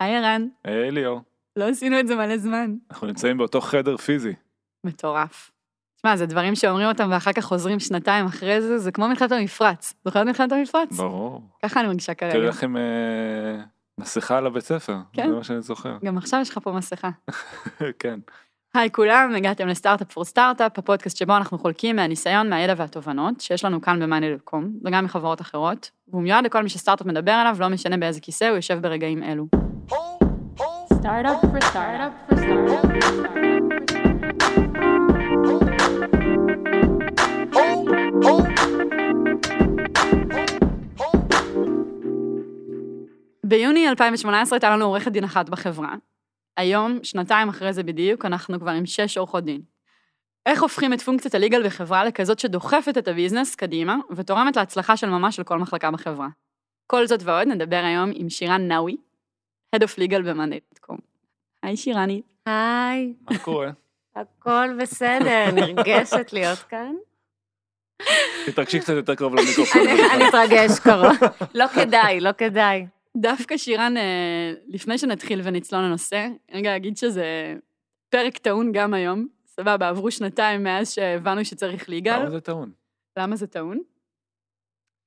היי ערן, היי ליאור, לא עשינו את זה מלא זמן. אנחנו נמצאים באותו חדר פיזי. מטורף. תשמע, זה דברים שאומרים אותם ואחר כך חוזרים שנתיים אחרי זה, זה כמו מלחמת המפרץ. זוכר את מלחמת המפרץ? ברור. ככה אני מרגישה כרגע. תראי לכם אה, מסכה לבית ספר, כן. זה מה שאני זוכר. גם עכשיו יש לך פה מסכה. כן. היי כולם, הגעתם לסטארט-אפ פור סטארט-אפ, הפודקאסט שבו אנחנו חולקים מהניסיון, מהידע והתובנות שיש לנו כאן ב-money.com, וגם מחברות אחרות, והוא מיועד לכל מי שסטארט-אפ מדבר עליו, לא משנה באיזה כיסא הוא יושב ברגעים אלו. Startup for Startup for Startup ביוני 2018 הייתה לנו עורכת דין אחת בחברה. היום, שנתיים אחרי זה בדיוק, אנחנו כבר עם שש עורכות דין. איך הופכים את פונקציית ה legal בחברה לכזאת שדוחפת את ה business קדימה ותורמת להצלחה של ממש של כל מחלקה בחברה? כל זאת ועוד נדבר היום עם שירן נאווי, Head of Legal ב-Monday.com. היי שירני. היי, מה קורה? הכל בסדר, נרגשת להיות כאן. תתרגשי קצת יותר קרוב למיקרופון. אני אני אתרגש קרוב. לא כדאי, לא כדאי. דווקא שירן, אה, לפני שנתחיל ונצלול לנושא, רגע אגיד שזה פרק טעון גם היום. סבבה, עברו שנתיים מאז שהבנו שצריך ליגל. למה זה טעון? למה זה טעון?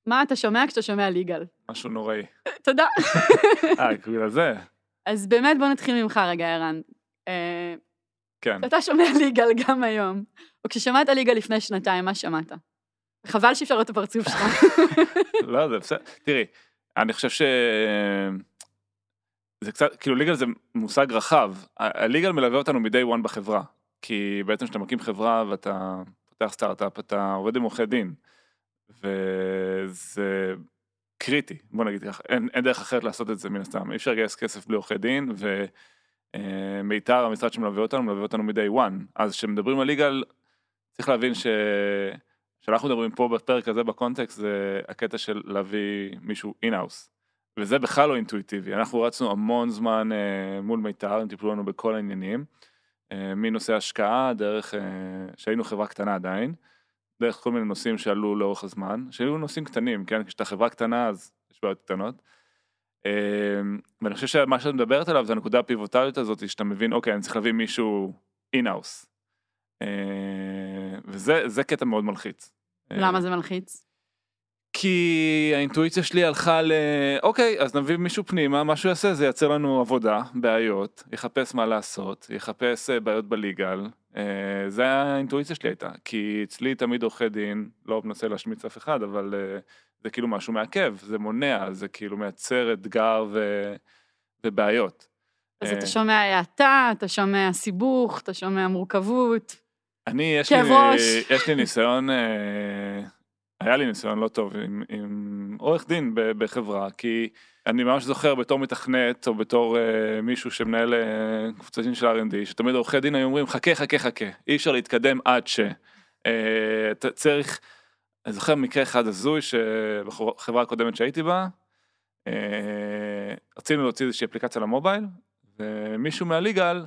מה אתה שומע כשאתה שומע ליגל? משהו נוראי. תודה. אה, בגלל זה? אז באמת בוא נתחיל ממך רגע, ערן. אה, כן. כשאתה שומע ליגל גם היום, או כששמעת ליגל לפני שנתיים, מה שמעת? חבל שאי אפשר לראות את הפרצוף שלך. לא, זה בסדר. תראי, אני חושב ש... זה קצת, כאילו ליגל זה מושג רחב. הליגל מלווה אותנו מ-day one בחברה. כי בעצם כשאתה מקים חברה ואתה פותח סטארט-אפ, אתה עובד עם עורכי דין. וזה קריטי, בוא נגיד ככה. אין, אין דרך אחרת לעשות את זה מן הסתם. אי אפשר לגייס כסף בלי עורכי דין, ומיתר, המשרד שמלווה אותנו, מלווה אותנו מ-day one. אז כשמדברים על ליגל, צריך להבין ש... שאנחנו מדברים פה בפרק הזה בקונטקסט זה הקטע של להביא מישהו אינהאוס. וזה בכלל לא אינטואיטיבי, אנחנו רצנו המון זמן אה, מול מיתר, הם טיפלו לנו בכל העניינים, אה, מנושא השקעה, דרך, אה, שהיינו חברה קטנה עדיין, דרך כל מיני נושאים שעלו לאורך הזמן, שהיו נושאים קטנים, כן, כשאתה חברה קטנה אז יש בעיות קטנות. אה, ואני חושב שמה שאת מדברת עליו זה הנקודה הפיבוטלית הזאת, שאתה מבין, אוקיי, אני צריך להביא מישהו אינהאוס. אה, וזה זה קטע מאוד מלחיץ. למה זה מלחיץ? כי האינטואיציה שלי הלכה ל... אוקיי, אז נביא מישהו פנימה, מה שהוא יעשה זה ייצר לנו עבודה, בעיות, יחפש מה לעשות, יחפש אה, בעיות בליגל. אה, זה האינטואיציה שלי הייתה. כי אצלי תמיד עורכי דין, לא מנסה להשמיץ אף אחד, אבל אה, זה כאילו משהו מעכב, זה מונע, זה כאילו מייצר אתגר ו... ובעיות. אז אתה שומע האטה, אתה שומע סיבוך, אתה שומע מורכבות. אני, יש לי. יש לי ניסיון, היה לי ניסיון לא טוב עם, עם עורך דין בחברה, כי אני ממש זוכר בתור מתכנת, או בתור אה, מישהו שמנהל אה, קבוצתים של R&D, שתמיד עורכי דין היו אומרים, חכה, חכה, חכה, אי אפשר להתקדם עד ש... אה, צריך, אני זוכר מקרה אחד הזוי, שבחברה הקודמת שהייתי בה, אה, רצינו להוציא איזושהי אפליקציה למובייל, ומישהו מהליגל,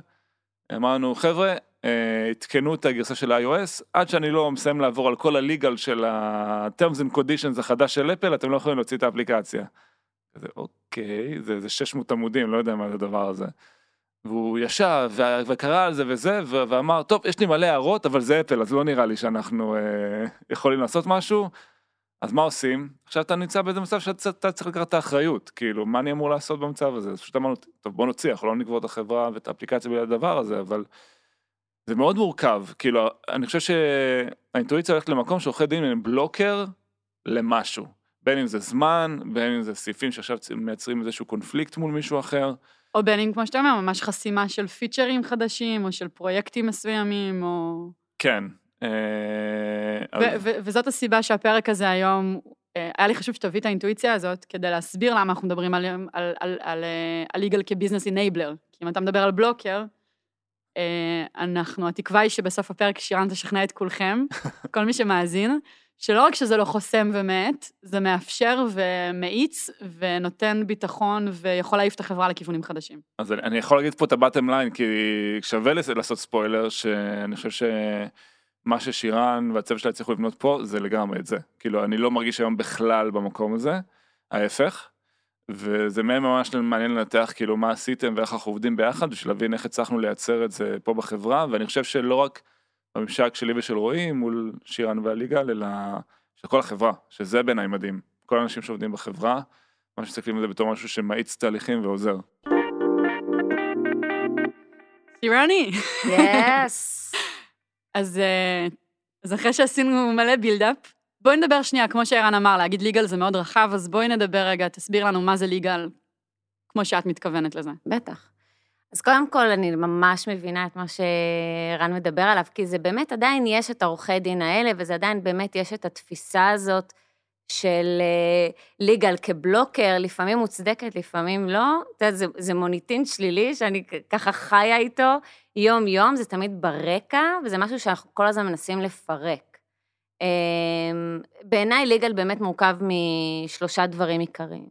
אמרנו, חבר'ה, אה, עדכנו את הגרסה של iOS, עד שאני לא מסיים לעבור על כל הליגל של ה-terms and conditions החדש של אפל, אתם לא יכולים להוציא את האפליקציה. כזה, אוקיי, זה, זה 600 עמודים, לא יודע מה זה הדבר הזה. והוא ישב וקרא על זה וזה, ואמר, טוב, יש לי מלא הערות, אבל זה אפל, אז לא נראה לי שאנחנו אה, יכולים לעשות משהו. אז מה עושים? עכשיו אתה נמצא באיזה מצב שאתה אתה צריך לקחת את האחריות, כאילו, מה אני אמור לעשות במצב הזה? אז פשוט אמרנו, טוב, בוא נוציא, אנחנו לא נקבור את החברה ואת האפליקציה בגלל הדבר הזה, אבל זה מאוד מורכב, כאילו, אני חושב שהאינטואיציה הולכת למקום שעורכי דין הם בלוקר למשהו, בין אם זה זמן, בין אם זה סעיפים שעכשיו מייצרים איזשהו קונפליקט מול מישהו אחר. או בין אם, כמו שאתה אומר, ממש חסימה של פיצ'רים חדשים, או של פרויקטים מסוימים, או... כן. אה, וזאת הסיבה שהפרק הזה היום, אה, היה לי חשוב שתביא את האינטואיציה הזאת, כדי להסביר למה אנחנו מדברים על, על, על, על, אה, על legal כביזנס אינבלר. כי אם אתה מדבר על בלוקר, אנחנו, התקווה היא שבסוף הפרק שירן תשכנע את כולכם, כל מי שמאזין, שלא רק שזה לא חוסם ומאט, זה מאפשר ומאיץ ונותן ביטחון ויכול להעיף את החברה לכיוונים חדשים. אז אני, יכול להגיד פה את הבטם ליין, כי שווה לעשות ספוילר, שאני חושב שמה ששירן והצוות שלה הצליחו לבנות פה, זה לגמרי את זה. כאילו, אני לא מרגיש היום בכלל במקום הזה, ההפך. וזה ממש מעניין לנתח כאילו מה עשיתם ואיך אנחנו עובדים ביחד בשביל להבין איך הצלחנו לייצר את זה פה בחברה ואני חושב שלא רק בממשק שלי ושל רועי מול שירן והליגל אלא של כל החברה שזה בעיניי מדהים כל האנשים שעובדים בחברה ממש מסתכלים על זה בתור משהו שמאיץ תהליכים ועוזר. שירני. יס. אז, אה, אז אחרי שעשינו מלא בילדאפ, בואי נדבר שנייה, כמו שערן אמר, להגיד ליגל זה מאוד רחב, אז בואי נדבר רגע, תסביר לנו מה זה ליגל, כמו שאת מתכוונת לזה. בטח. אז קודם כל, אני ממש מבינה את מה שרן מדבר עליו, כי זה באמת עדיין יש את העורכי דין האלה, וזה עדיין באמת יש את התפיסה הזאת של ליגל כבלוקר, לפעמים מוצדקת, לפעמים לא. את יודעת, זה, זה מוניטין שלילי שאני ככה חיה איתו יום-יום, זה תמיד ברקע, וזה משהו שאנחנו כל הזמן מנסים לפרק. אמ, בעיניי ליגל באמת מורכב משלושה דברים עיקריים.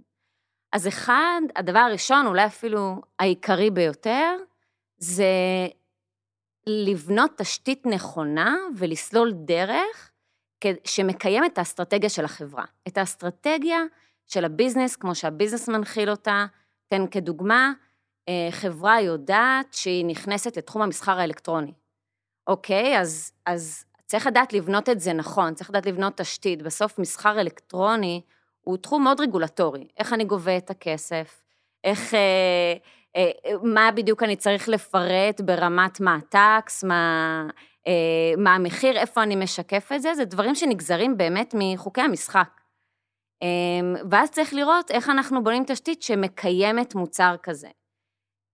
אז אחד, הדבר הראשון, אולי אפילו העיקרי ביותר, זה לבנות תשתית נכונה ולסלול דרך שמקיים את האסטרטגיה של החברה. את האסטרטגיה של הביזנס, כמו שהביזנס מנחיל אותה. תן כדוגמה, אה, חברה יודעת שהיא נכנסת לתחום המסחר האלקטרוני. אוקיי? אז, אז צריך לדעת לבנות את זה נכון, צריך לדעת לבנות תשתית. בסוף מסחר אלקטרוני הוא תחום מאוד רגולטורי. איך אני גובה את הכסף, איך, אה, אה, מה בדיוק אני צריך לפרט ברמת מה הטקס, מה, מה המחיר, איפה אני משקף את זה, זה דברים שנגזרים באמת מחוקי המשחק. אה, ואז צריך לראות איך אנחנו בונים תשתית שמקיימת מוצר כזה.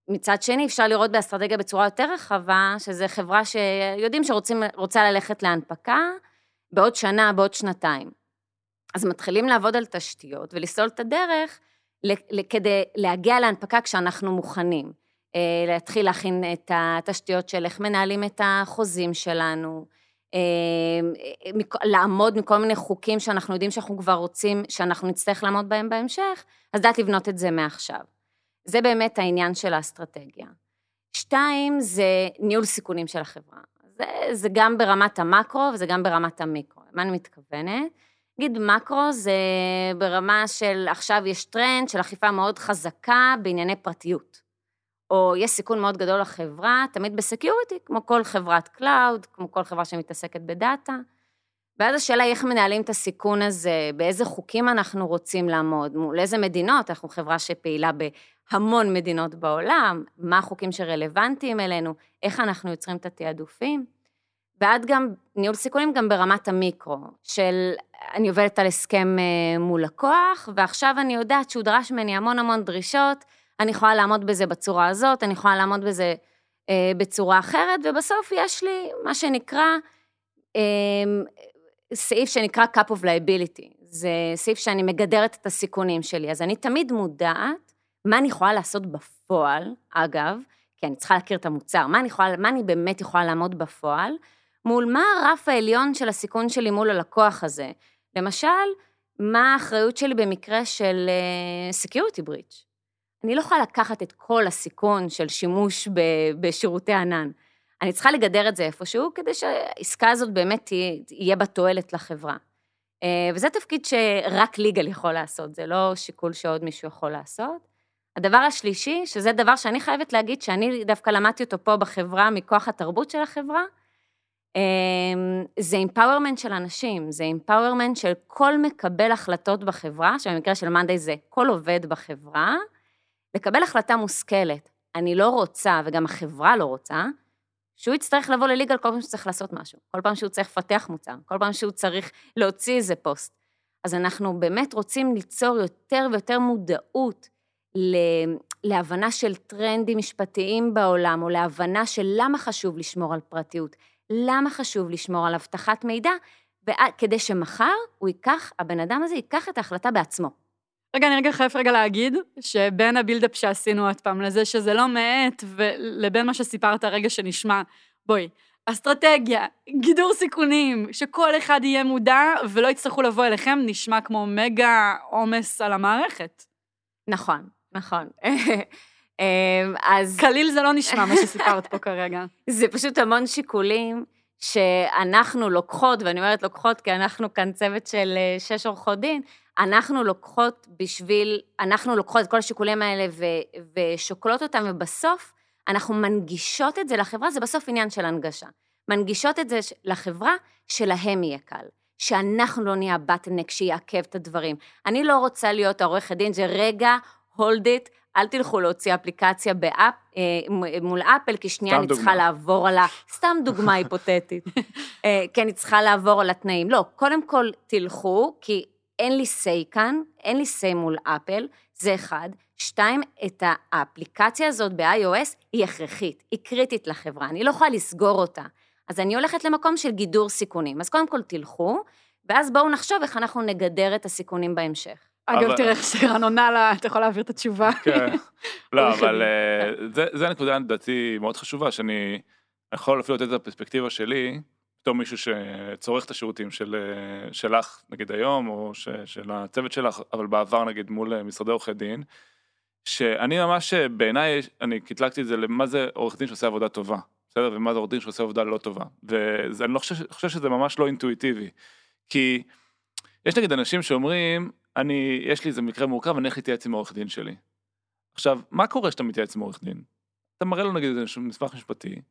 מצד שני, אפשר לראות באסטרטגיה בצורה יותר רחבה, שזו חברה שיודעים שרוצה ללכת להנפקה בעוד שנה, בעוד שנתיים. אז מתחילים לעבוד על תשתיות ולסלול את הדרך כדי להגיע להנפקה כשאנחנו מוכנים. אה, להתחיל להכין את התשתיות של איך מנהלים את החוזים שלנו, אה, לעמוד מכל מיני חוקים שאנחנו יודעים שאנחנו כבר רוצים, שאנחנו נצטרך לעמוד בהם בהמשך, אז לדעת לבנות את זה מעכשיו. זה באמת העניין של האסטרטגיה. שתיים, זה ניהול סיכונים של החברה. זה, זה גם ברמת המקרו וזה גם ברמת המיקרו. מה אני מתכוונת? נגיד מקרו זה ברמה של עכשיו יש טרנד של אכיפה מאוד חזקה בענייני פרטיות. או יש סיכון מאוד גדול לחברה, תמיד ב security, כמו כל חברת cloud, כמו כל חברה שמתעסקת ב data. ואז השאלה היא איך מנהלים את הסיכון הזה, באיזה חוקים אנחנו רוצים לעמוד, מול איזה מדינות, אנחנו חברה שפעילה בהמון מדינות בעולם, מה החוקים שרלוונטיים אלינו, איך אנחנו יוצרים את התעדופים. ועד גם ניהול סיכונים גם ברמת המיקרו, של אני עובדת על הסכם אה, מול לקוח, ועכשיו אני יודעת שהוא דרש ממני המון המון דרישות, אני יכולה לעמוד בזה בצורה הזאת, אני יכולה לעמוד בזה אה, בצורה אחרת, ובסוף יש לי מה שנקרא, אה, סעיף שנקרא cup of liability. זה סעיף שאני מגדרת את הסיכונים שלי, אז אני תמיד מודעת מה אני יכולה לעשות בפועל, אגב, כי אני צריכה להכיר את המוצר, מה אני, יכולה, מה אני באמת יכולה לעמוד בפועל, מול מה הרף העליון של הסיכון שלי מול הלקוח הזה. למשל, מה האחריות שלי במקרה של uh, security breach. אני לא יכולה לקחת את כל הסיכון של שימוש בשירותי ענן. אני צריכה לגדר את זה איפשהו, כדי שהעסקה הזאת באמת תהיה, יהיה בה תועלת לחברה. אה, וזה תפקיד שרק ליגל יכול לעשות, זה לא שיקול שעוד מישהו יכול לעשות. הדבר השלישי, שזה דבר שאני חייבת להגיד שאני דווקא למדתי אותו פה בחברה, מכוח התרבות של החברה, אה, זה empowerment של אנשים, זה empowerment של כל מקבל החלטות בחברה, שבמקרה של monday זה כל עובד בחברה, לקבל החלטה מושכלת. אני לא רוצה, וגם החברה לא רוצה, שהוא יצטרך לבוא ל legal כל פעם שהוא צריך לעשות משהו, כל פעם שהוא צריך לפתח מוצר, כל פעם שהוא צריך להוציא איזה פוסט. אז אנחנו באמת רוצים ליצור יותר ויותר מודעות להבנה של טרנדים משפטיים בעולם, או להבנה של למה חשוב לשמור על פרטיות, למה חשוב לשמור על אבטחת מידע, כדי שמחר הוא ייקח, הבן אדם הזה ייקח את ההחלטה בעצמו. רגע, אני רגע חייב רגע להגיד, שבין הבילדאפ שעשינו עוד פעם לזה שזה לא מעט, ולבין מה שסיפרת הרגע שנשמע, בואי, אסטרטגיה, גידור סיכונים, שכל אחד יהיה מודע ולא יצטרכו לבוא אליכם, נשמע כמו מגה עומס על המערכת. נכון, נכון. אמ, אז... קליל זה לא נשמע מה שסיפרת פה כרגע. זה פשוט המון שיקולים שאנחנו לוקחות, ואני אומרת לוקחות כי אנחנו כאן צוות של אה, שש עורכות דין, אנחנו לוקחות בשביל, אנחנו לוקחות את כל השיקולים האלה ו, ושוקלות אותם, ובסוף אנחנו מנגישות את זה לחברה, זה בסוף עניין של הנגשה. מנגישות את זה לחברה, שלהם יהיה קל. שאנחנו לא נהיה הבטלנק שיעכב את הדברים. אני לא רוצה להיות העורכת דין שרגע, hold it, אל תלכו להוציא אפליקציה באפ, אה, מול אפל, כי שנייה אני צריכה לעבור על ה... סתם דוגמה היפותטית. אה, כי אני צריכה לעבור על התנאים. לא, קודם כל תלכו, כי אין לי say כאן, אין לי say מול אפל, זה אחד. שתיים, את האפליקציה הזאת ב-iOS היא הכרחית, היא קריטית לחברה, אני לא יכולה לסגור אותה. אז אני הולכת למקום של גידור סיכונים. אז קודם כל תלכו, ואז בואו נחשוב איך אנחנו נגדר את הסיכונים בהמשך. אגב, תראה איך שרן עונה לה, אתה יכול להעביר את התשובה. כן, לא, אבל אה, זה נקודה לדעתי מאוד חשובה, שאני יכול אפילו לתת את הפרספקטיבה שלי, בתור מישהו שצורך את השירותים של, אה, שלך, נגיד היום, או ש, של הצוות שלך, אבל בעבר נגיד מול אה, משרדי עורכי דין, שאני ממש, בעיניי, אני קטלגתי את זה למה זה עורך דין שעושה עבודה טובה, בסדר? ומה זה עורך דין שעושה עבודה לא טובה. ואני לא חושב, חושב שזה ממש לא אינטואיטיבי. כי יש נגיד אנשים שאומרים, אני, יש לי איזה מקרה מורכב, אני הולך להתייעץ עם העורך דין שלי. עכשיו, מה קורה כשאתה מתייעץ עם עורך דין? אתה מראה לו נגיד איזה מסמך משפטי,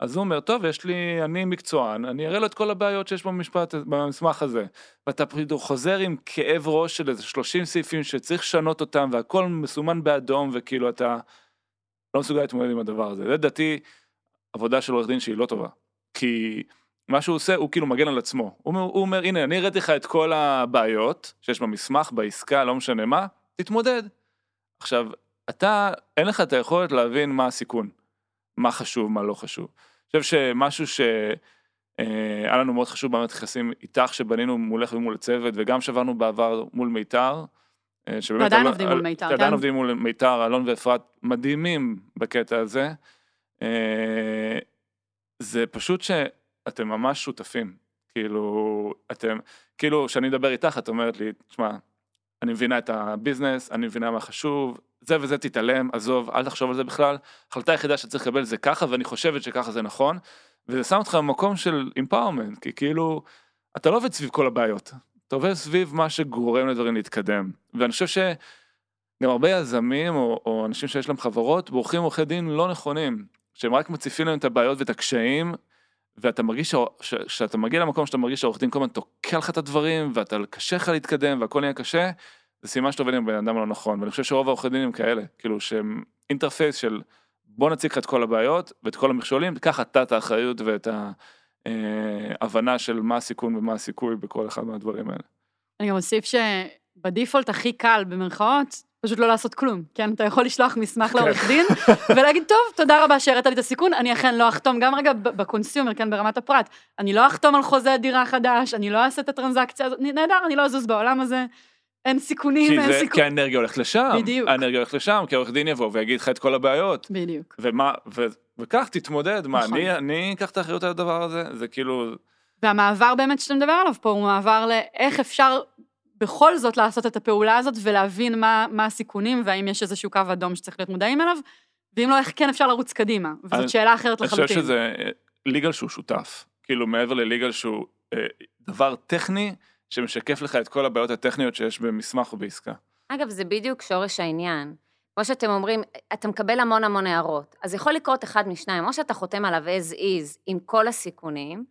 אז הוא אומר, טוב, יש לי, אני מקצוען, אני אראה לו את כל הבעיות שיש במשפט, במסמך הזה. ואתה חוזר עם כאב ראש של איזה 30 סעיפים שצריך לשנות אותם, והכל מסומן באדום, וכאילו אתה לא מסוגל להתמודד עם הדבר הזה. לדעתי, עבודה של עורך דין שהיא לא טובה. כי מה שהוא עושה, הוא כאילו מגן על עצמו. הוא אומר, הוא אומר הנה, אני הראיתי לך את כל הבעיות שיש במסמך, בעסקה, לא משנה מה, תתמודד. עכשיו, אתה, אין לך את היכולת להבין מה הסיכון. מה חשוב, מה לא חשוב. אני חושב שמשהו שהיה אה, לנו מאוד חשוב במערכת יחסים איתך, שבנינו מולך ומול הצוות, וגם שעברנו בעבר מול מיתר, אה, ועדיין עובדים מול מיתר, כן? עדיין עובדים מול מיתר, אלון ואפרת מדהימים בקטע הזה. אה, זה פשוט שאתם ממש שותפים. כאילו, אתם, כאילו, כשאני מדבר איתך, את אומרת לי, תשמע, אני מבינה את הביזנס, אני מבינה מה חשוב, זה וזה תתעלם, עזוב, אל תחשוב על זה בכלל, החלטה היחידה שצריך לקבל זה ככה, ואני חושבת שככה זה נכון, וזה שם אותך במקום של אימפאורמנט, כי כאילו, אתה לא עובד סביב כל הבעיות, אתה עובד סביב מה שגורם לדברים להתקדם, ואני חושב שגם הרבה יזמים, או, או אנשים שיש להם חברות, בורחים עורכי דין לא נכונים, שהם רק מציפים להם את הבעיות ואת הקשיים, ואתה מרגיש, ש, שאתה מגיע למקום שאתה מרגיש שהעורך דין כל הזמן תוקע לך את הדברים, ואתה קשה לך להתקדם, והכל נהיה קשה, זה סימן שאתה עובד עם בן אדם לא נכון, ואני חושב שרוב העורכי דין הם כאלה, כאילו שהם interface של בוא נציג לך את כל הבעיות ואת כל המכשולים, קח אתה את האחריות ואת ההבנה אה, של מה הסיכון ומה הסיכוי בכל אחד מהדברים האלה. אני גם אוסיף שב default הכי קל, במרכאות, פשוט לא לעשות כלום, כן? אתה יכול לשלוח מסמך כן. לעורך דין ולהגיד, טוב, תודה רבה שהראית לי את הסיכון, אני אכן לא אחתום, גם רגע ב consumer, כן, ברמת הפרט, אני לא אחתום על חוזה דירה חדש, אני לא אעשה את הטרנזקציה הזאת, נהדר, אני לא אזוז בעולם הזה, אין סיכונים, אין סיכונים. כי האנרגיה הולכת לשם. בדיוק. האנרגיה הולכת לשם, כי העורך דין יבוא ויגיד לך את כל הבעיות. בדיוק. ומה, ו, וכך תתמודד, מה, נכון. אני, אני אקח את האחריות על הדבר הזה? זה כאילו... והמעבר באמת שאתה מדבר עליו פה הוא מעבר לאיך אפשר בכל זאת לעשות את הפעולה הזאת ולהבין מה, מה הסיכונים והאם יש איזשהו קו אדום שצריך להיות מודעים אליו, ואם לא, איך כן אפשר לרוץ קדימה. וזאת אני, שאלה אחרת לחלוטין. אני חושב שזה ליגל שהוא שותף. כאילו מעבר לליגל שהוא אה, דבר טכני, שמשקף לך את כל הבעיות הטכניות שיש במסמך או בעסקה. אגב, זה בדיוק שורש העניין. כמו שאתם אומרים, אתה מקבל המון המון הערות. אז יכול לקרות אחד משניים, או שאתה חותם עליו as is עם כל הסיכונים,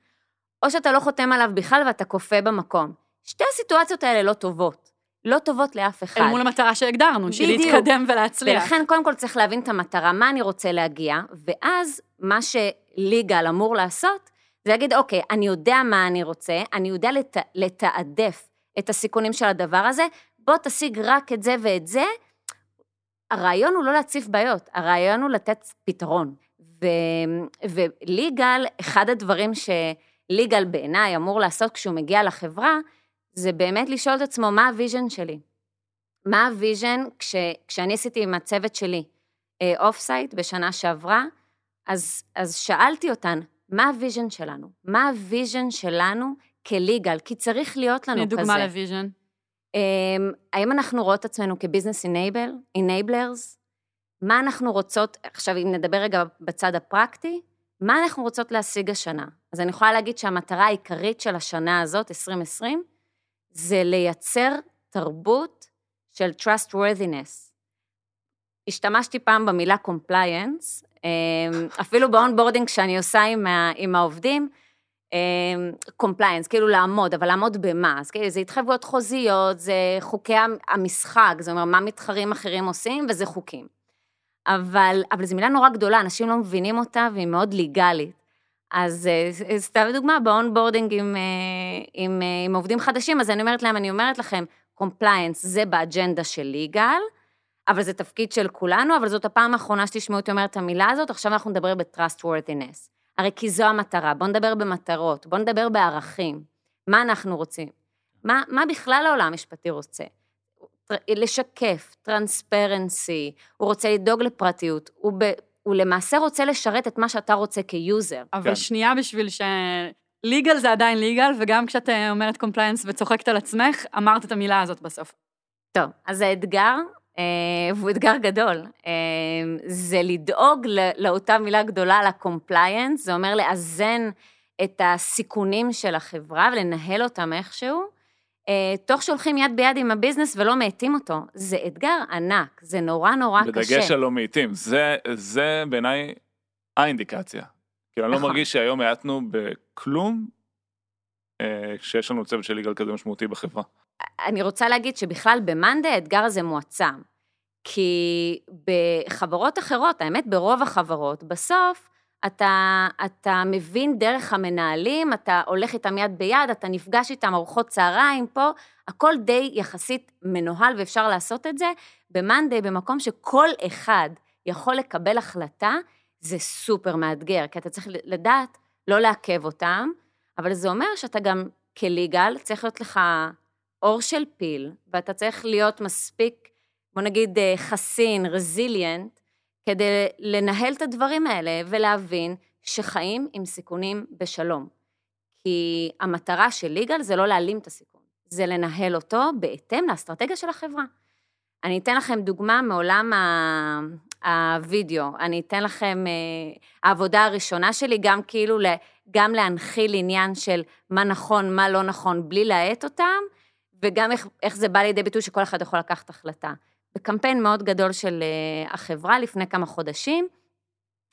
או שאתה לא חותם עליו בכלל ואתה כופה במקום. שתי הסיטואציות האלה לא טובות. לא טובות לאף אחד. אל מול המטרה שהגדרנו, של להתקדם ולהצליח. ולכן קודם כל צריך להבין את המטרה, מה אני רוצה להגיע, ואז מה ש legal אמור לעשות, זה להגיד, אוקיי, אני יודע מה אני רוצה, אני יודע לת... לתעדף את הסיכונים של הדבר הזה, בוא תשיג רק את זה ואת זה. הרעיון הוא לא להציף בעיות, הרעיון הוא לתת פתרון. ו... ו legal, אחד הדברים ש legal בעיניי אמור לעשות כשהוא מגיע לחברה, זה באמת לשאול את עצמו, מה ה vision שלי? מה ה vision כש... כשאני עשיתי עם הצוות שלי off uh, site בשנה שעברה, אז, אז שאלתי אותן, מה ה vision שלנו? מה ה vision שלנו כ legal? כי צריך להיות לנו כזה. תני דוגמה ל vision. Um, האם אנחנו רואות עצמנו כ business enabler, enablers? מה אנחנו רוצות, עכשיו אם נדבר רגע בצד הפרקטי, מה אנחנו רוצות להשיג השנה? אז אני יכולה להגיד שהמטרה העיקרית של השנה הזאת, 2020, זה לייצר תרבות של trustworthiness. השתמשתי פעם במילה compliance, אמ, אפילו באונבורדינג שאני עושה עם, עם העובדים, אמ, כאילו לעמוד, אבל לעמוד במה? אז כאילו זה התחייבויות חוזיות, זה חוקי המשחק, זאת אומרת, מה מתחרים אחרים עושים, וזה חוקים. אבל, אבל זו מילה נורא גדולה, אנשים לא מבינים אותה, והיא מאוד legal ית. אז אה, סתם דוגמה, באונבורדינג עם, אה, עם, אה, עם עובדים חדשים, אז אני אומרת להם, אני אומרת לכם, compliance זה באג'נדה של legal, אבל זה תפקיד של כולנו, אבל זאת הפעם האחרונה שתשמעו אותי אומרת את המילה הזאת, עכשיו אנחנו נדבר ב-trustworthiness. הרי כי זו המטרה, בואו נדבר במטרות, בואו נדבר בערכים. מה אנחנו רוצים? מה, מה בכלל העולם המשפטי רוצה? לשקף, transparency, הוא רוצה לדאוג לפרטיות, הוא, הוא למעשה רוצה לשרת את מה שאתה רוצה כ user. אבל כן. שנייה בשביל ש... legal זה עדיין legal, וגם כשאת אה, אומרת compliance וצוחקת על עצמך, אמרת את המילה הזאת בסוף. טוב, אז האתגר אה, והוא אתגר גדול. אה, זה לדאוג לאותה מילה גדולה, ל compliance, זה אומר לאזן את הסיכונים של החברה ולנהל אותם איכשהו, תוך שהולכים יד ביד עם ה business ולא מאטים אותו. זה אתגר ענק, זה נורא נורא בדגש קשה. בדגש על לא מאטים, זה, זה בעיניי האינדיקציה. כאילו, אני לא נכון. מרגיש שהיום האטנו בכלום, כשיש לנו צוות של יגאל כזה משמעותי בחברה. אני רוצה להגיד שבכלל במאנדה האתגר הזה מועצם. כי בחברות אחרות, האמת ברוב החברות, בסוף אתה, אתה מבין דרך המנהלים, אתה הולך איתם יד ביד, אתה נפגש איתם ארוחות צהריים פה, הכל די יחסית מנוהל ואפשר לעשות את זה. במאנדי, במקום שכל אחד יכול לקבל החלטה, זה סופר מאתגר, כי אתה צריך לדעת לא לעכב אותם, אבל זה אומר שאתה גם כליגל צריך להיות לך אור של פיל, ואתה צריך להיות מספיק, בוא נגיד, אה, חסין, רזיליאנט, כדי לנהל את הדברים האלה ולהבין שחיים עם סיכונים בשלום. כי המטרה של ליגל זה לא להעלים את הסיכון, זה לנהל אותו בהתאם לאסטרטגיה של החברה. אני אתן לכם דוגמה מעולם הווידאו, אני אתן לכם, אה, העבודה הראשונה שלי, גם כאילו, גם להנחיל עניין של מה נכון, מה לא נכון, בלי להאט אותם, וגם איך, איך זה בא לידי ביטוי שכל אחד יכול לקחת החלטה. בקמפיין מאוד גדול של uh, החברה לפני כמה חודשים,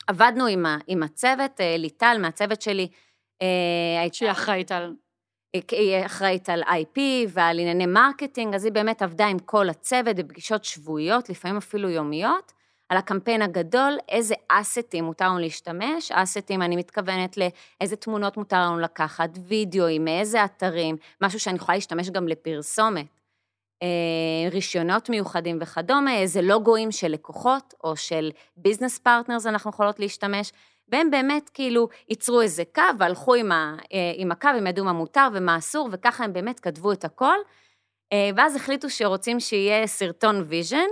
עבדנו עם, ה, עם הצוות, uh, ליטל מהצוות שלי. Uh, שהיא אחראית על... היא אחראית על IP ועל ענייני marketing, אז היא באמת עבדה עם כל הצוות בפגישות שבועיות, לפעמים אפילו יומיות. על הקמפיין הגדול, איזה assets מותר לנו להשתמש, assets, אני מתכוונת לאיזה תמונות מותר לנו לקחת, וידאוים, מאיזה אתרים, משהו שאני יכולה להשתמש גם לפרסומת, אה, רישיונות מיוחדים וכדומה, איזה לוגוים של לקוחות או של business partners אנחנו יכולות להשתמש, והם באמת כאילו ייצרו איזה קו והלכו עם, ה, אה, עם הקו, הם ידעו מה מותר ומה אסור, וככה הם באמת כתבו את הכל, אה, ואז החליטו שרוצים שיהיה סרטון vision,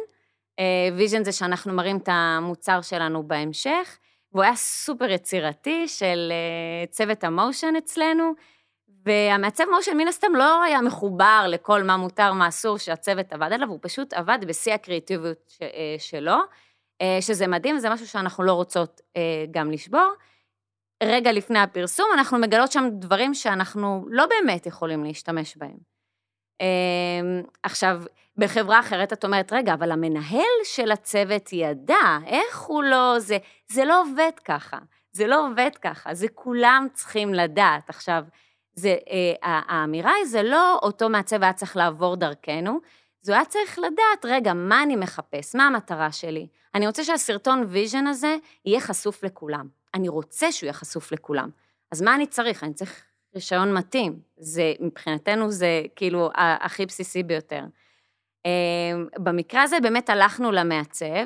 vision זה שאנחנו מראים את המוצר שלנו בהמשך, והוא היה סופר יצירתי של אה, צוות ה motion אצלנו, והמעצב motion מן הסתם לא היה מחובר לכל מה מותר, מה אסור שהצוות עבד עליו, הוא פשוט עבד בשיא הקריאטיביות אה, שלו, אה, שזה מדהים, זה משהו שאנחנו לא רוצות גם לשבור. רגע לפני הפרסום, אנחנו מגלות שם דברים שאנחנו לא באמת יכולים להשתמש בהם. עכשיו, בחברה אחרת את אומרת, רגע, אבל המנהל של הצוות ידע, איך הוא לא... זה, זה לא עובד ככה, זה לא עובד ככה, זה כולם צריכים לדעת. עכשיו, זה, אה, האמירה היא, זה לא אותו מעצב היה צריך לעבור דרכנו, זה היה צריך לדעת, רגע, מה אני מחפש, מה המטרה שלי? אני רוצה שהסרטון vision הזה יהיה חשוף לכולם. אני רוצה שהוא יהיה חשוף לכולם. אז מה אני צריך? אני צריך רישיון מתאים. זה, מבחינתנו זה כאילו הכי בסיסי ביותר. אמ, במקרה הזה באמת הלכנו למעצב,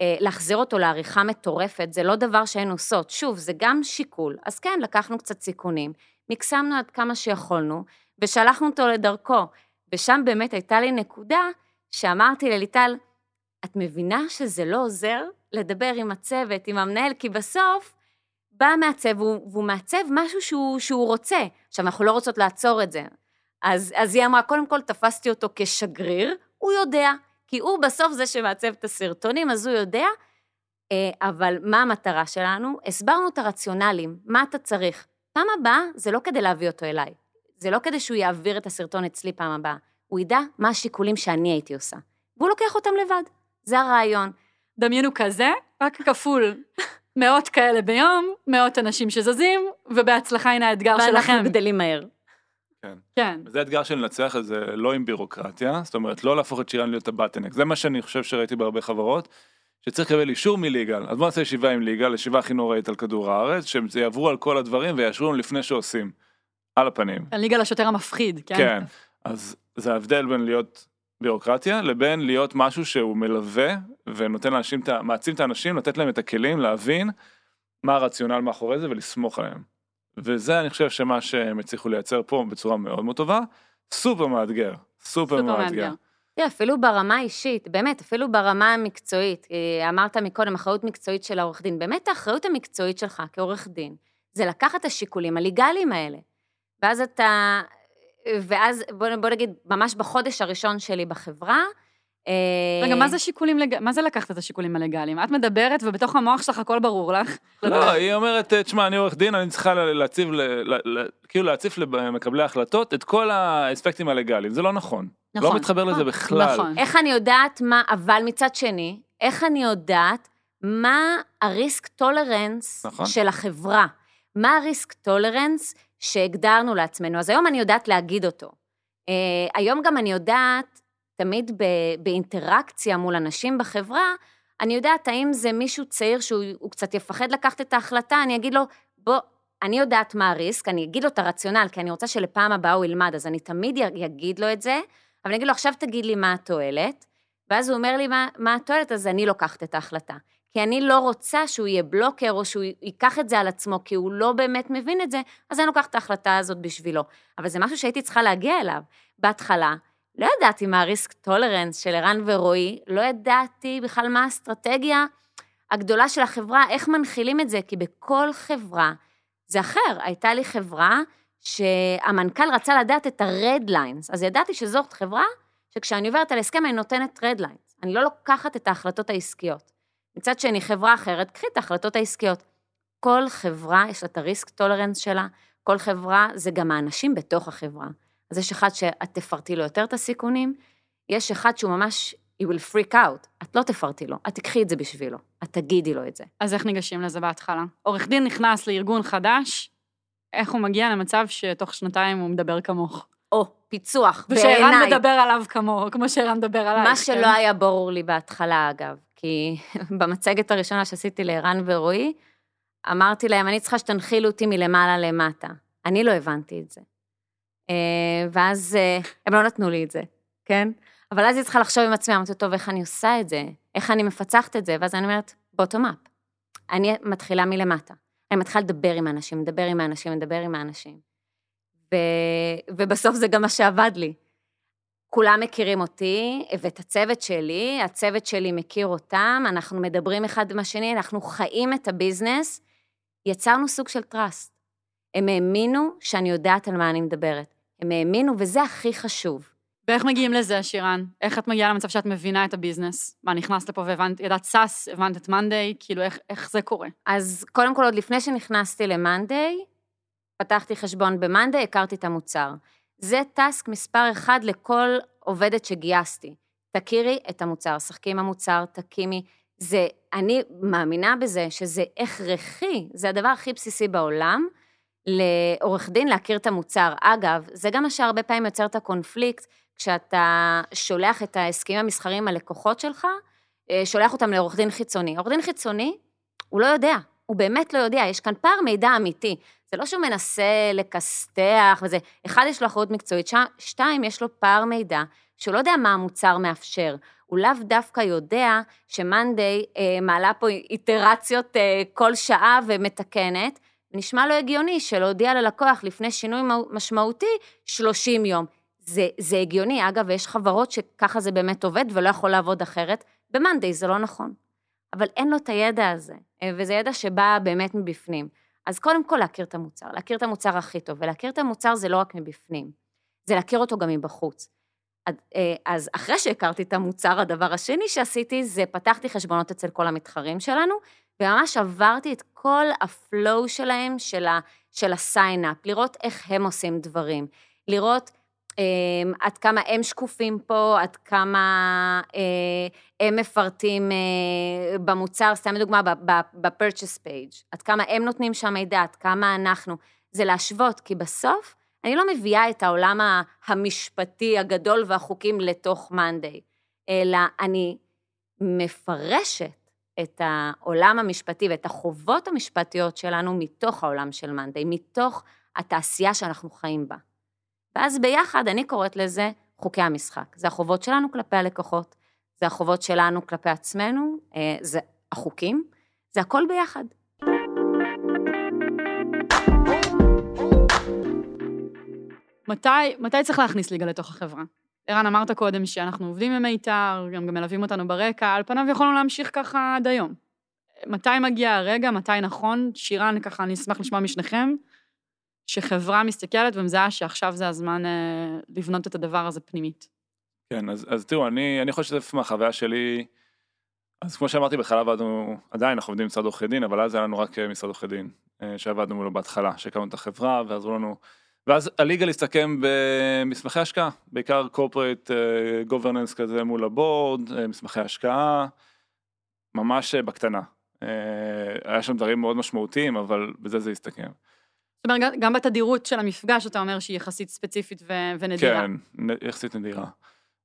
אה, להחזיר אותו לעריכה מטורפת, זה לא דבר שהיינו עושות. שוב, זה גם שיקול. אז כן, לקחנו קצת סיכונים, מקסמנו עד כמה שיכולנו, ושלחנו אותו לדרכו. ושם באמת הייתה לי נקודה שאמרתי לליטל, את מבינה שזה לא עוזר לדבר עם הצוות, עם המנהל, כי בסוף בא מעצב, והוא, והוא מעצב משהו שהוא, שהוא רוצה. עכשיו, אנחנו לא רוצות לעצור את זה. אז, אז היא אמרה, קודם כל תפסתי אותו כשגריר, הוא יודע, כי הוא בסוף זה שמעצב את הסרטונים, אז הוא יודע, אה, אבל מה המטרה שלנו? הסברנו את הרציונלים, מה אתה צריך, פעם הבאה זה לא כדי להביא אותו אליי. זה לא כדי שהוא יעביר את הסרטון אצלי פעם הבאה. הוא ידע מה השיקולים שאני הייתי עושה. והוא לוקח אותם לבד. זה הרעיון. דמיינו כזה, רק כפול. מאות כאלה ביום, מאות אנשים שזזים, ובהצלחה הנה האתגר שלכם. ואנחנו גדלים מהר. כן. כן. זה אתגר של לנצח את זה לא עם בירוקרטיה, זאת אומרת לא להפוך את שירן להיות הבטנק, זה מה שאני חושב שראיתי בהרבה חברות, שצריך לקבל אישור מליגל, אז בוא נעשה ישיבה עם ליגל, ישיבה הכי נוראית על כדור הארץ, שהם יעברו על כל הדברים ויאשרו לנו לפני שעושים, על הפנים. הליגה לשוטר המפחיד, כן? כן, אז זה ההבדל בין להיות בירוקרטיה לבין להיות משהו שהוא מלווה ונותן לאנשים, מעצים את האנשים, לתת להם את הכלים להבין מה הרציונל מאחורי זה ולסמוך עליהם. וזה אני חושב שמה שהם הצליחו לייצר פה בצורה מאוד מאוד טובה, סופר מאתגר, סופר סופר מאתגר. מאתגר. תראה, אפילו ברמה האישית, באמת, אפילו ברמה המקצועית, אה, אמרת מקודם, אחריות מקצועית של העורך דין, באמת האחריות המקצועית שלך כעורך דין, זה לקחת את השיקולים הליגליים האלה. ואז אתה, ואז בוא, בוא נגיד, ממש בחודש הראשון שלי בחברה, רגע, מה זה שיקולים לג... מה זה לקחת את השיקולים הלגליים? את מדברת ובתוך המוח שלך הכל ברור לך. לא, היא אומרת, תשמע, אני עורך דין, אני צריכה לה- להציב, ל- ל- ל- כאילו להציף למקבלי ההחלטות את כל האספקטים הלגליים, זה לא נכון. נכון, לא מתחבר לזה נכון, בכלל. נכון. איך אני יודעת מה, אבל מצד שני, איך אני יודעת מה ה risk tolerance נכון. של החברה? מה ה risk tolerance שהגדרנו לעצמנו? אז היום אני יודעת להגיד אותו. Uh, היום גם אני יודעת, תמיד ב, באינטראקציה מול אנשים בחברה, אני יודעת האם זה מישהו צעיר שהוא הוא קצת יפחד לקחת את ההחלטה, אני אגיד לו, בוא, אני יודעת מה ה risk, אני אגיד לו את הרציונל, כי אני רוצה שלפעם הבאה הוא ילמד, אז אני תמיד אגיד לו את זה, אבל אני אגיד לו, עכשיו תגיד לי מה התועלת, ואז הוא אומר לי מה, מה התועלת, אז אני לוקחת את ההחלטה. כי אני לא רוצה שהוא יהיה בלוקר, או שהוא ייקח את זה על עצמו, כי הוא לא באמת מבין את זה, אז אני לוקחת את ההחלטה הזאת בשבילו. אבל זה משהו שהייתי צריכה להגיע אליו. בהתחלה, לא ידעתי מה הריסק טולרנס של ערן ורועי, לא ידעתי בכלל מה האסטרטגיה הגדולה של החברה, איך מנחילים את זה, כי בכל חברה זה אחר. הייתה לי חברה שהמנכ"ל רצה לדעת את ה-red lines, אז ידעתי שזאת חברה שכשאני עוברת על הסכם אני נותנת red lines. אני לא לוקחת את ההחלטות העסקיות. מצד שני, חברה אחרת, קחי את ההחלטות העסקיות. כל חברה יש לה את הריסק טולרנס שלה, כל חברה זה גם האנשים בתוך החברה. אז יש אחד שאת תפרטי לו יותר את הסיכונים, יש אחד שהוא ממש, he will freak out, את לא תפרטי לו, את תקחי את זה בשבילו, את תגידי לו את זה. אז איך ניגשים לזה בהתחלה? עורך דין נכנס לארגון חדש, איך הוא מגיע למצב שתוך שנתיים הוא מדבר כמוך? או, פיצוח, ושערן בעיניי. מדבר עליו כמו, כמו שערן מדבר עלייך. מה כן? שלא היה ברור לי בהתחלה, אגב, כי במצגת הראשונה שעשיתי לערן ורועי, אמרתי להם, אני צריכה שתנחילו אותי מלמעלה למטה. אני לא הבנתי את זה. אה, ואז אה, הם לא נתנו לי את זה, כן? אבל אז היא צריכה לחשוב עם עצמי, אמרתי, טוב, איך אני עושה את זה? איך אני מפצחת את זה? ואז אני אומרת, בוטום אפ. אני מתחילה מלמטה. אני מתחילה לדבר עם האנשים, לדבר עם האנשים, לדבר עם האנשים. ו... ובסוף זה גם מה שעבד לי. כולם מכירים אותי ואת הצוות שלי, הצוות שלי מכיר אותם, אנחנו מדברים אחד עם השני, אנחנו חיים את ה business, יצרנו סוג של trust. הם האמינו שאני יודעת על מה אני מדברת. הם האמינו, וזה הכי חשוב. ואיך מגיעים לזה, שירן? איך את מגיעה למצב שאת מבינה את ה business? מה, נכנסת לפה והבנת, ידעת SaaS, הבנת את מאנדיי, כאילו, איך, איך זה קורה? אז קודם כל, עוד לפני שנכנסתי למאנדיי, פתחתי חשבון במאנדיי, הכרתי את המוצר. זה טאסק מספר אחד לכל עובדת שגייסתי. תכירי את המוצר, שחקי עם המוצר, תקימי. זה, אני מאמינה בזה שזה הכרחי, זה הדבר הכי בסיסי בעולם, לעורך דין להכיר את המוצר. אגב, זה גם מה שהרבה פעמים יוצר את הקונפליקט, כשאתה שולח את ההסכמים המסחריים הלקוחות שלך, אה, שולח אותם לעורך דין חיצוני. עורך דין חיצוני, הוא לא יודע, הוא באמת לא יודע, יש כאן פער מידע אמיתי. זה לא שהוא מנסה לכסתח וזה, אחד, יש לו אחריות מקצועית. שתיים, יש לו פער מידע, שהוא לא יודע מה המוצר מאפשר. הוא לאו דווקא יודע שמאנדיי אה, מעלה פה איטרציות אה, כל שעה ומתקנת, נשמע לו הגיוני שלהודיע ללקוח לפני שינוי משמעותי 30 יום. זה, זה הגיוני, אגב, ויש חברות שככה זה באמת עובד ולא יכול לעבוד אחרת, במאנדיי זה לא נכון. אבל אין לו את הידע הזה, אה, וזה ידע שבא באמת מבפנים. אז קודם כל להכיר את המוצר, להכיר את המוצר הכי טוב, ולהכיר את המוצר זה לא רק מבפנים, זה להכיר אותו גם מבחוץ. אז אחרי שהכרתי את המוצר, הדבר השני שעשיתי זה פתחתי חשבונות אצל כל המתחרים שלנו, וממש עברתי את כל ה flow שלהם, של, ה, של ה sign up, לראות איך הם עושים דברים, לראות אה, עד כמה הם שקופים פה, עד כמה אה, הם מפרטים אה, במוצר, סתם לדוגמה, ב-purchase page, עד כמה הם נותנים שם מידע, עד כמה אנחנו, זה להשוות, כי בסוף אני לא מביאה את העולם המשפטי הגדול והחוקים לתוך מאנדיי, אלא אני מפרשת את העולם המשפטי ואת החובות המשפטיות שלנו מתוך העולם של מאנדיי, מתוך התעשייה שאנחנו חיים בה. ואז ביחד, אני קוראת לזה חוקי המשחק. זה החובות שלנו כלפי הלקוחות, זה החובות שלנו כלפי עצמנו, אה, זה החוקים, זה הכל ביחד. מתי, מתי צריך להכניס ליגה לתוך החברה? ערן, אמרת קודם שאנחנו עובדים עם מיתר, גם, גם מלווים אותנו ברקע, על פניו יכולנו להמשיך ככה עד היום. מתי מגיע הרגע, מתי נכון? שירן, ככה, אני אשמח לשמוע משניכם, שחברה מסתכלת ומזהה שעכשיו זה הזמן אה, לבנות את הדבר הזה פנימית. כן, אז, אז תראו, אני, אני יכול לשתף מהחוויה שלי, אז כמו שאמרתי, בכלל עבדנו, עדיין אנחנו עובדים עם משרד עורכי דין, אבל אז היה לנו רק אה, משרד עורכי דין, אה, שעבדנו מולו בהתחלה, שהקמנו את החברה ועזרו לנו, ואז הליגה להסתכם במסמכי השקעה, בעיקר corporate uh, governance כזה מול הבורד, uh, מסמכי השקעה, ממש uh, בקטנה. היה שם דברים מאוד משמעותיים, אבל בזה זה הסתכם. זאת אומרת, גם בתדירות של המפגש אתה אומר שהיא יחסית ספציפית ו- ונדירה. כן, יחסית נדירה.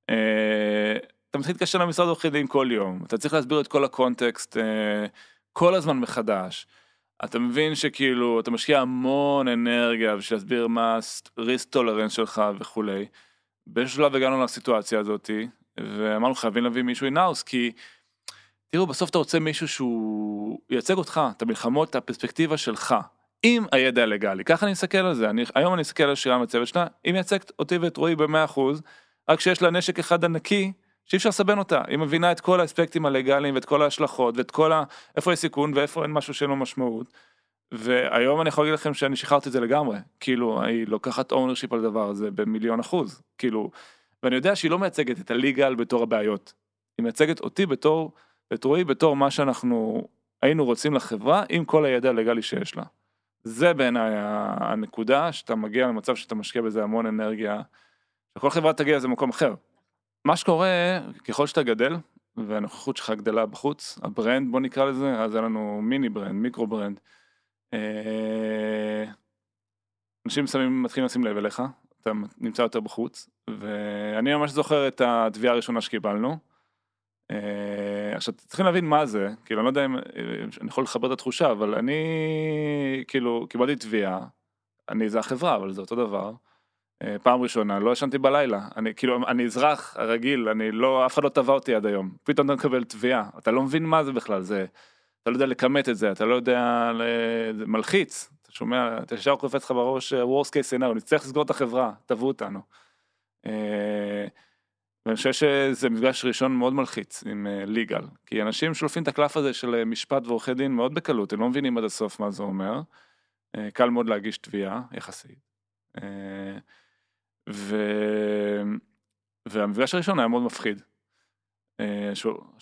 אתה מתחיל להתקשר למשרד עורכי דין כל יום, אתה צריך להסביר את כל הקונטקסט כל הזמן מחדש. אתה מבין שכאילו אתה משקיע המון אנרגיה בשביל להסביר מה ריסק טולרנס שלך וכולי. באיזשהו שלב הגענו לסיטואציה הזאתי ואמרנו חייבים להביא מישהו in-house כי תראו בסוף אתה רוצה מישהו שהוא ייצג אותך את המלחמות את הפרספקטיבה שלך עם הידע ה legal י ככה אני מסתכל על זה אני היום אני מסתכל על שירה מצוות שלה היא מייצגת אותי ואת רועי במאה אחוז רק שיש לה נשק אחד ענקי שאי אפשר לסבן אותה, היא מבינה את כל האספקטים ה legal יים ואת כל ההשלכות ואת כל ה... איפה יש סיכון ואיפה אין משהו שאין לו משמעות. והיום אני יכול להגיד לכם שאני שחררתי את זה לגמרי, כאילו היא לוקחת ownership על הדבר הזה במיליון אחוז, כאילו, ואני יודע שהיא לא מייצגת את ה legal בתור הבעיות, היא מייצגת אותי בתור, את רועי בתור מה שאנחנו היינו רוצים לחברה עם כל הידע ה legal י שיש לה. זה בעיניי הנקודה שאתה מגיע למצב שאתה משקיע בזה המון אנרגיה, שכל חברה תגיע לאיזה מקום אחר. מה שקורה, ככל שאתה גדל, והנוכחות שלך גדלה בחוץ, ה brand בוא נקרא לזה, אז היה לנו mini brand, micro brand. אה, אנשים שמים, מתחילים לשים לב אליך, אתה נמצא יותר בחוץ, ואני ממש זוכר את התביעה הראשונה שקיבלנו. אה, עכשיו צריכים להבין מה זה, כאילו אני לא יודע אם אני יכול לחבר את התחושה, אבל אני כאילו קיבלתי תביעה, אני זה החברה, אבל זה אותו דבר. אה, פעם ראשונה, לא ישנתי בלילה, אני כאילו, אני אזרח רגיל, אני לא, אף אחד לא תבע אותי עד היום, פתאום אתה מקבל תביעה, אתה לא מבין מה זה בכלל, זה, אתה לא יודע לכמת את זה, אתה לא יודע, מלחיץ, אתה שומע, אתה ישר קופץ לך בראש אה, worst case scenario, נצטרך לסגור את החברה, תבעו אותנו. אה, ואני חושב שזה מפגש ראשון מאוד מלחיץ עם ליגל, כי אנשים שולפים את הקלף הזה של משפט ועורכי דין מאוד בקלות, הם לא מבינים עד הסוף מה זה אומר, קל מאוד להגיש תביעה, יחסית. ו... והמפגש הראשון היה מאוד מפחיד. אה,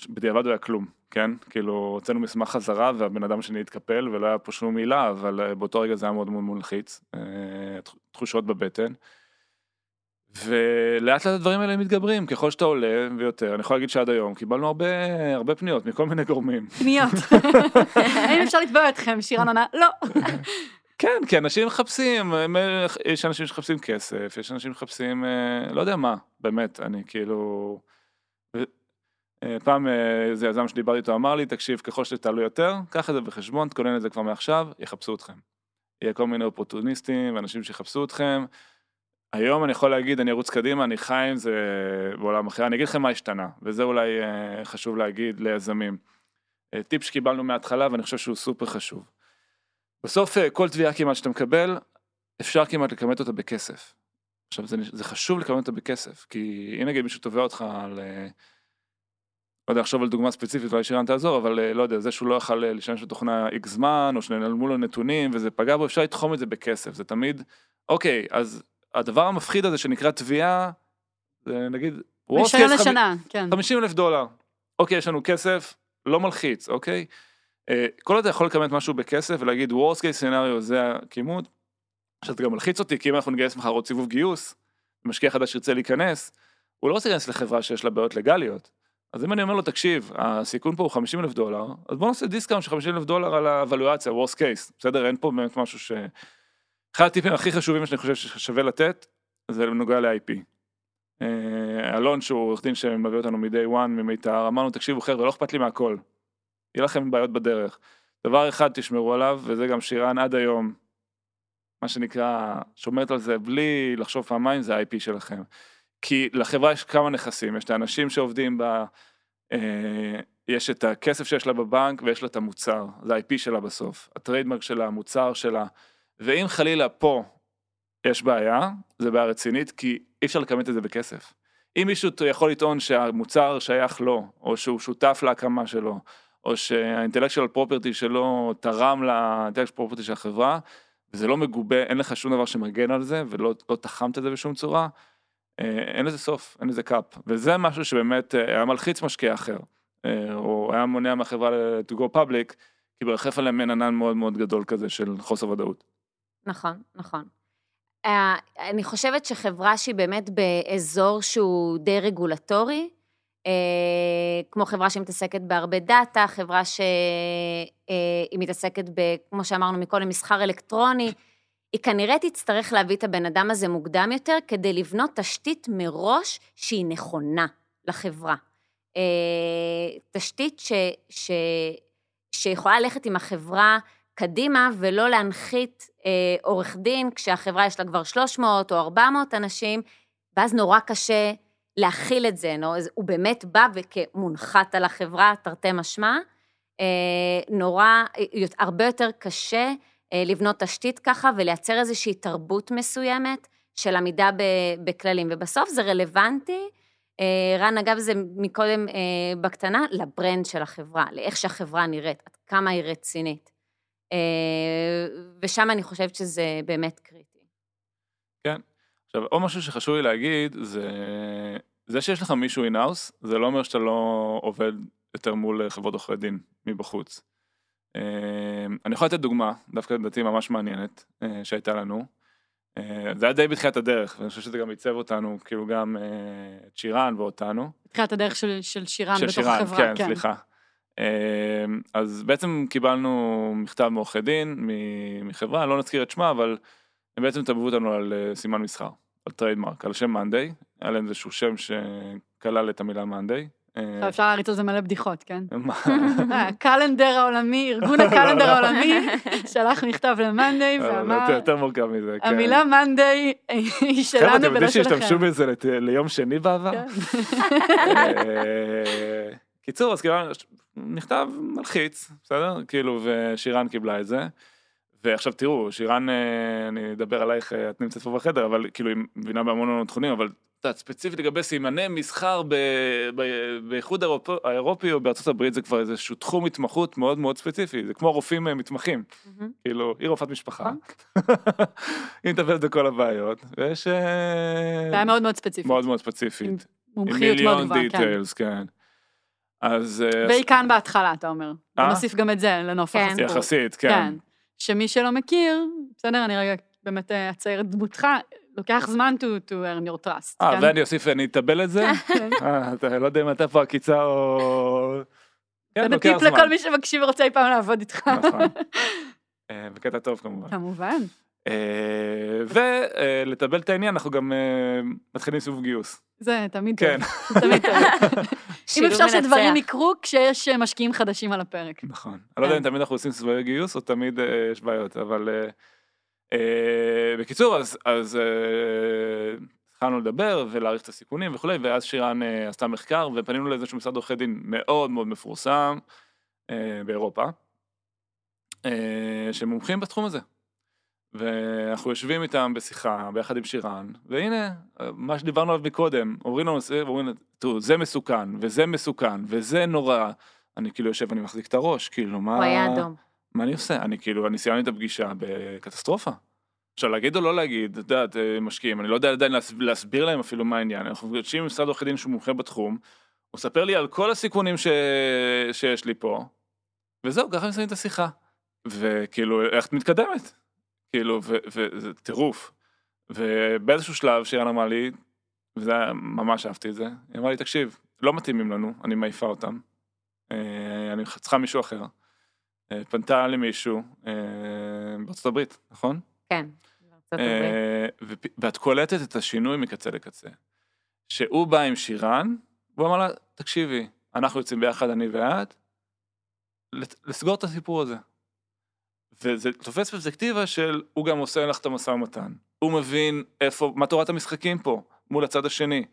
בדיעבד הוא היה כלום, כן? כאילו, הוצאנו מסמך חזרה והבן אדם שני התקפל ולא היה פה שום מילה, אבל אה, באותו רגע זה היה מאוד מאוד מלחיץ, אה, תחושות בבטן. ולאט לאט הדברים האלה מתגברים ככל שאתה עולה ויותר אני יכול להגיד שעד היום קיבלנו הרבה הרבה פניות מכל מיני גורמים. פניות. האם אפשר לתבוע אתכם שירן ענה לא. כן, כי אנשים מחפשים, יש אנשים שמחפשים כסף, יש אנשים שמחפשים, אה, לא יודע מה, באמת, אני כאילו... אה, פעם איזה אה, יזם שדיברתי איתו אמר לי, תקשיב, ככל שתעלו יותר, קח את זה בחשבון, תכונן את זה כבר מעכשיו, יחפשו אתכם. יהיה כל מיני אופורטוניסטים ואנשים שיחפשו אתכם. היום אני יכול להגיד, אני ארוץ קדימה, אני חי עם זה בעולם אחר, אני אגיד לכם מה השתנה, וזה אולי חשוב להגיד ליזמים. טיפ שקיבלנו מההתחלה ואני חושב שהוא סופר חשוב. בסוף אה, כל תביעה כמעט שאתה מקבל, אפשר כמעט לכמת אותה בכסף. עכשיו זה, זה חשוב לכמת אותה בכסף, כי אם נגיד מישהו תובע אותך על, אה, לא יודע, לחשוב על דוגמה ספציפית, אולי שירן תעזור, אבל אה, לא יודע, זה שהוא לא יכל לשלם של תוכנה איקס זמן, או שנעלמו לו נתונים, וזה פגע בו, אפשר לתחום את זה בכסף, זה תמיד, אוקיי, אז הדבר המפחיד הזה שנקרא תביעה, זה נגיד, משנה לשנה, כן. 50 אלף דולר. אוקיי, יש לנו כסף, לא מלחיץ, אוקיי? אה, כל עוד אתה יכול לכמת משהו בכסף ולהגיד worst case scenario זה הכימות, שאתה גם מלחיץ אותי כי אם אנחנו נגייס מחר עוד סיבוב גיוס, משקיע חדש ירצה להיכנס, הוא לא רוצה להיכנס לחברה שיש לה בעיות legal יות. אז אם אני אומר לו תקשיב הסיכון פה הוא 50 אלף דולר אז בוא נעשה discount של 50 אלף דולר על האבלואציה worst case בסדר אין פה באמת משהו ש... אחד הטיפים הכי חשובים שאני חושב ששווה לתת זה נוגע ל-IP. אה, אלון שהוא עורך דין שמלווה אותנו מ-day one ממיתר אמרנו תקשיבו חבר'ה לא אכפת לי מהכל. יהיה לכם בעיות בדרך. דבר אחד תשמרו עליו וזה גם שירן עד היום מה שנקרא שומרת על זה בלי לחשוב פעמיים זה ה-IP שלכם. כי לחברה יש כמה נכסים, יש את האנשים שעובדים בה, אה, יש את הכסף שיש לה בבנק ויש לה את המוצר, זה ה-IP שלה בסוף, הטריידמרק שלה, המוצר שלה, ואם חלילה פה יש בעיה, זה בעיה רצינית, כי אי אפשר לכמת את זה בכסף. אם מישהו יכול לטעון שהמוצר שייך לו, או שהוא שותף להקמה שלו, או שהאינטלקטואל פרופרטי שלו תרם לאינטלקטואל פרופרטי של החברה, וזה לא מגובה, אין לך שום דבר שמגן על זה, ולא לא תחמת את זה בשום צורה, אה, אין לזה סוף, אין לזה קאפ, וזה משהו שבאמת אה, היה מלחיץ משקיע אחר, אה, או היה מונע מהחברה to go public, כי ברחף עליהם מעין ענן מאוד מאוד גדול כזה של חוסר ודאות. נכון, נכון. אני חושבת שחברה שהיא באמת באזור שהוא די רגולטורי, כמו חברה שמתעסקת בהרבה דאטה, חברה שהיא מתעסקת ב, כמו שאמרנו מקודם, מסחר אלקטרוני, היא כנראה תצטרך להביא את הבן אדם הזה מוקדם יותר כדי לבנות תשתית מראש שהיא נכונה לחברה. אה, תשתית ש, ש, שיכולה ללכת עם החברה קדימה ולא להנחית אה, עורך דין כשהחברה יש לה כבר 300 או 400 אנשים, ואז נורא קשה להכיל את זה, נו, הוא באמת בא וכמונחת על החברה, תרתי משמע, אה, נורא, הרבה יותר קשה אה, לבנות תשתית ככה ולייצר איזושהי תרבות מסוימת של עמידה בכללים, ובסוף זה רלוונטי, אה, רן, אגב, זה מקודם אה, בקטנה, לברנד של החברה, לאיך שהחברה נראית, עד כמה היא רצינית. ושם אני חושבת שזה באמת קריטי. כן. עכשיו, עוד משהו שחשוב לי להגיד, זה, זה שיש לך מישהו אינאוס, זה לא אומר שאתה לא עובד יותר מול חברות עורכי דין מבחוץ. אמ, אני יכול לתת דוגמה, דווקא לדעתי ממש מעניינת, אה, שהייתה לנו. אה, זה היה די בתחילת הדרך, ואני חושב שזה גם עיצב אותנו, כאילו גם אה, את שירן ואותנו. בתחילת הדרך של, של שירן של בתוך שירן, החברה, כן, כן, סליחה. אז בעצם קיבלנו מכתב מעורכי דין מחברה, לא נזכיר את שמה, אבל הם בעצם תבעו אותנו על סימן מסחר, על trademark, על שם Monday, היה להם איזשהו שם שכלל את המילה Monday, עכשיו אפשר להריץ על זה מלא בדיחות, כן? ה calendar העולמי, ארגון ה calendar העולמי, שלח מכתב ל Monday ואמר... יותר מורכב מזה, כן. המילה Monday היא שלנו ולא שלכם. אתם יודעים שהשתמשו בזה ליום שני בעבר? כן. קיצור, אז כאילו, נכתב מלחיץ, בסדר? כאילו, ושירן קיבלה את זה. ועכשיו תראו, שירן, אני אדבר עלייך, את נמצאת פה בחדר, אבל כאילו, היא מבינה בהמון המון תחומים, אבל יודעת, ספציפית לגבי סימני מסחר באיחוד האירופי או בארצות הברית זה כבר איזשהו תחום התמחות מאוד מאוד ספציפי, זה כמו רופאים אה, מתמחים, כאילו, היא רופאת משפחה, נכון. היא מטפלת בכל הבעיות, ויש... אה, בעיה מאוד מאוד ספציפית. מאוד מאוד ספציפית. מומחיות מאוד גבוהה, כן. דיטיילס, כן. אז... אה, והיא כאן בהתחלה, אתה אומר. נוסיף גם את זה לנופח כן. יחסית, כן. שמי שלא מכיר, בסדר, אני רגע באמת אצייר את דמותך, לוקח זמן to, to earn your trust. אה, כן? ואני אוסיף, אני אטבל את זה? כן. אה, אתה לא יודע אם אתה פה עקיצה או... כן, לוקח זמן. טיפ לכל מי שמקשיב ורוצה אי פעם לעבוד איתך. נכון. אה, בקטע טוב כמובן. כמובן. אה, ולטבל את העניין אנחנו גם מתחילים סיבוב גיוס. זה תמיד טוב. כן. תמיד טוב. אם אפשר שדברים יקרו כשיש משקיעים חדשים על הפרק. נכון. אני לא יודע אם תמיד אנחנו עושים סיבובי גיוס או תמיד יש בעיות, אבל אה, בקיצור, אז, אז אה, התחלנו לדבר ולהעריך את הסיכונים וכולי, ואז שירן אה, עשתה מחקר ופנינו לאיזשהו משרד עורכי דין מאוד מאוד מפורסם באירופה, שמומחים בתחום הזה. ואנחנו יושבים איתם בשיחה ביחד עם שירן, והנה, מה שדיברנו עליו מקודם, אומרים לנו, אומרים, תראו, זה מסוכן, וזה מסוכן, וזה נורא. אני כאילו יושב, אני מחזיק את הראש, כאילו, מה... הוא היה אדום. מה אני עושה? אני כאילו, אני סיימתי את הפגישה בקטסטרופה. עכשיו להגיד או לא להגיד, את יודעת, אה, משקיעים, אני לא יודע עדיין להסביר להם אפילו מה העניין, אנחנו נפגשים עם משרד עורכי דין שהוא מומחה בתחום, הוא מספר לי על כל הסיכונים ש... שיש לי פה, וזהו, ככה מסיימים את השיחה. וכאילו, איך את מתקדמת? כאילו, וזה טירוף. ובאיזשהו שלב שירן אמרה לי, וזה היה, ממש אהבתי את זה, היא אמרה לי, תקשיב, לא מתאימים לנו, אני מעיפה אותם, אה, אני צריכה מישהו אחר. אה, פנתה לי מישהו אה, בארצות הברית, נכון? כן, בארצות הברית. ואת קולטת את השינוי מקצה לקצה. שהוא בא עם שירן, והוא אמר לה, תקשיבי, אנחנו יוצאים ביחד, אני ואת, לסגור את הסיפור הזה. וזה תופס פרספקטיבה של הוא גם עושה לך את המשא ומתן. הוא מבין איפה, מה תורת המשחקים פה, מול הצד השני.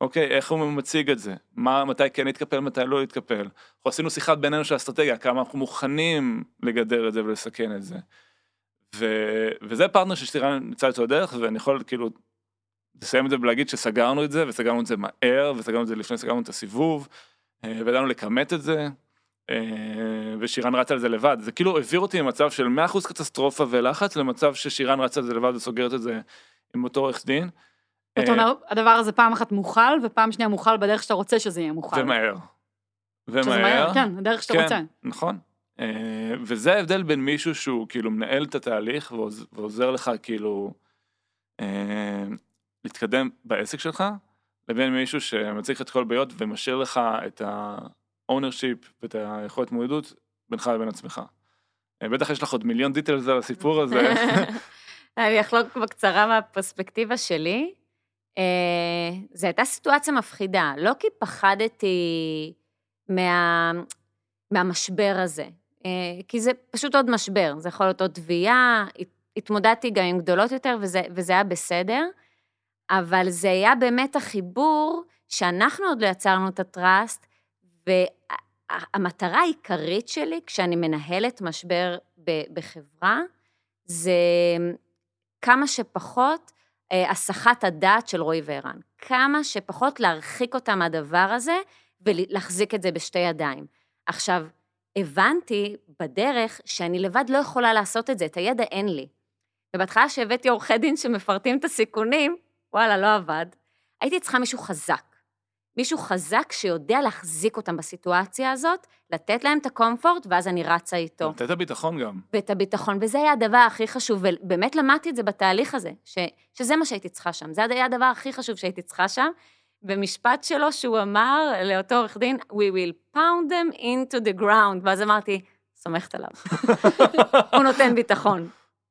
אוקיי, איך הוא מציג את זה? מה, מתי כן להתקפל, מתי לא להתקפל? אנחנו עשינו שיחת בינינו של אסטרטגיה, כמה אנחנו מוכנים לגדר את זה ולסכן את זה. ו, וזה פרטנר ששטירן נמצא איתו הדרך, ואני יכול כאילו לסיים את זה ולהגיד שסגרנו את זה, וסגרנו את זה מהר, וסגרנו את זה לפני שסגרנו את הסיבוב, אה, וידענו לכמת את זה, ושירן רץ על זה לבד. זה כאילו העביר אותי ממצב של 100% קטסטרופה ולחץ, למצב ששירן רץ על זה לבד וסוגרת את זה עם אותו עורך דין. זאת אה, אומרת, הדבר הזה פעם אחת מוכל, ופעם שנייה מוכל בדרך שאתה רוצה שזה יהיה מוכל. ומהר. שזה ומהר. מהר, כן, הדרך שאתה כן, רוצה. נכון. אה, וזה ההבדל בין מישהו שהוא כאילו מנהל את התהליך ועוז- ועוזר לך כאילו אה, להתקדם בעסק שלך, לבין מישהו שמציג לך את כל הבעיות ומשאיר לך את ה-ownership ואת היכולת מועדות בינך לבין עצמך. אה, בטח יש לך עוד מיליון דיטלס על הסיפור הזה. אני אחלוק בקצרה מהפרספקטיבה שלי. אה, זו הייתה סיטואציה מפחידה, לא כי פחדתי מה, מהמשבר הזה, אה, כי זה פשוט עוד משבר, זה יכול להיות עוד תביעה, התמודדתי גם עם גדולות יותר וזה, וזה היה בסדר, אבל זה היה באמת החיבור שאנחנו עוד לא יצרנו את הטראסט, והמטרה העיקרית שלי כשאני מנהלת משבר בחברה, זה כמה שפחות אה, הסחת הדעת של רועי וערן. כמה שפחות להרחיק אותם מהדבר הזה ולהחזיק את זה בשתי ידיים. עכשיו, הבנתי בדרך שאני לבד לא יכולה לעשות את זה, את הידע אין לי. ובהתחלה שהבאתי עורכי דין שמפרטים את הסיכונים, וואלה, לא עבד. הייתי צריכה מישהו חזק. מישהו חזק שיודע להחזיק אותם בסיטואציה הזאת, לתת להם את הקומפורט, ואז אני רצה איתו. לתת את הביטחון גם. ואת הביטחון, וזה היה הדבר הכי חשוב, ובאמת למדתי את זה בתהליך הזה, ש, שזה מה שהייתי צריכה שם, זה היה הדבר הכי חשוב שהייתי צריכה שם. במשפט שלו שהוא אמר לאותו עורך דין, We will pound them into the ground, ואז אמרתי, סומכת עליו. הוא נותן ביטחון.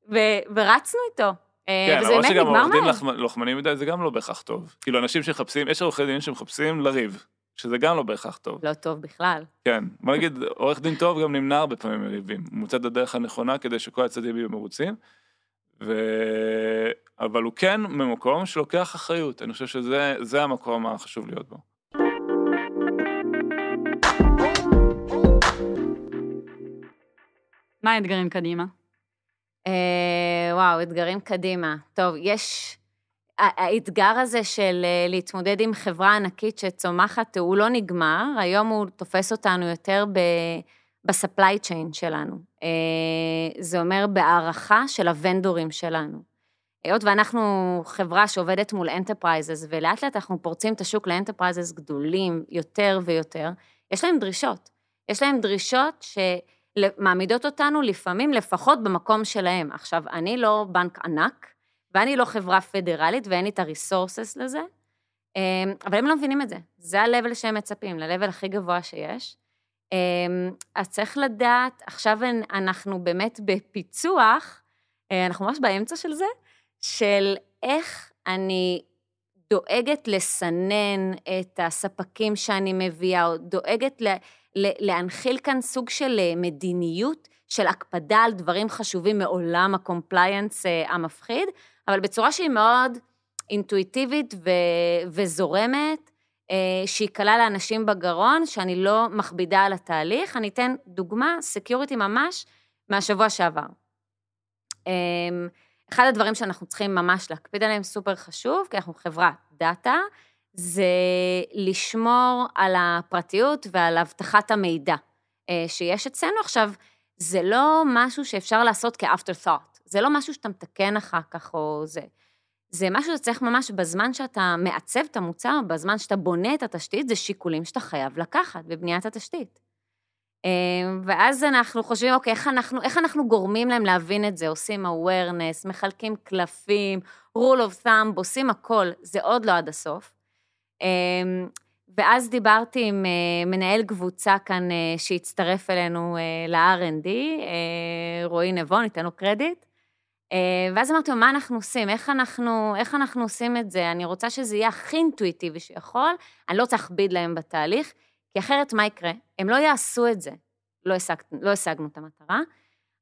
ו, ורצנו איתו. כן, אבל שגם עורך דין לח... לוחמני מדי זה גם לא בהכרח טוב. כאילו אנשים שמחפשים, יש עורכי דין שמחפשים לריב, שזה גם לא בהכרח טוב. לא טוב בכלל. כן, בוא נגיד, עורך דין טוב גם נמנע הרבה פעמים מריבים. הוא מוצא את הדרך הנכונה כדי שכל הצדדים יהיו מרוצים. ו... אבל הוא כן ממקום שלוקח אחריות, אני חושב שזה המקום החשוב להיות בו. מה האתגרים קדימה? אה, וואו, אתגרים קדימה. טוב, יש... האתגר הזה של אה, להתמודד עם חברה ענקית שצומחת, הוא לא נגמר, היום הוא תופס אותנו יותר ב... ב supply chain שלנו. אה, זה אומר בהערכה של ה vendorים שלנו. היות ואנחנו חברה שעובדת מול enterprises, ולאט לאט אנחנו פורצים את השוק ל enterprises גדולים יותר ויותר, יש להם דרישות. יש להם דרישות שמעמידות אותנו לפעמים לפחות במקום שלהם. עכשיו, אני לא בנק ענק, ואני לא חברה פדרלית, ואין לי את הריסורסס לזה, אה, אבל הם לא מבינים את זה. זה ה-level שהם מצפים, ל-level הכי גבוה שיש. אז צריך לדעת, עכשיו אנחנו באמת בפיצוח, אה, אנחנו ממש באמצע של זה, של איך אני דואגת לסנן את הספקים שאני מביאה, או דואגת לה, להנחיל כאן סוג של אה, מדיניות של הקפדה על דברים חשובים מעולם ה compliance אה, המפחיד, אבל בצורה שהיא מאוד אינטואיטיבית ו, וזורמת, אה, שהיא קלה לאנשים בגרון, שאני לא מכבידה על התהליך. אני אתן דוגמה, security ממש, מהשבוע שעבר. אמ, אחד הדברים שאנחנו צריכים ממש להקפיד עליהם, סופר חשוב, כי אנחנו חברת דאטה, זה לשמור על הפרטיות ועל אבטחת המידע אה, שיש אצלנו. עכשיו, זה לא משהו שאפשר לעשות כ-after thought, זה לא משהו שאתה מתקן אחר כך או זה. זה משהו שצריך ממש בזמן שאתה מעצב את המוצר, בזמן שאתה בונה את התשתית, זה שיקולים שאתה חייב לקחת בבניית התשתית. ואז אנחנו חושבים, אוקיי, איך אנחנו, איך אנחנו גורמים להם להבין את זה? עושים awareness, מחלקים קלפים, rule of thumb, עושים הכל, זה עוד לא עד הסוף. ואז דיברתי עם מנהל קבוצה כאן שהצטרף אלינו ל-R&D, רועי נבון, ניתן לו קרדיט. ואז אמרתי לו, מה אנחנו עושים? איך אנחנו, איך אנחנו עושים את זה? אני רוצה שזה יהיה הכי אינטואיטיבי שיכול, אני לא רוצה להכביד להם בתהליך, כי אחרת מה יקרה? הם לא יעשו את זה. לא, השג, לא השגנו את המטרה.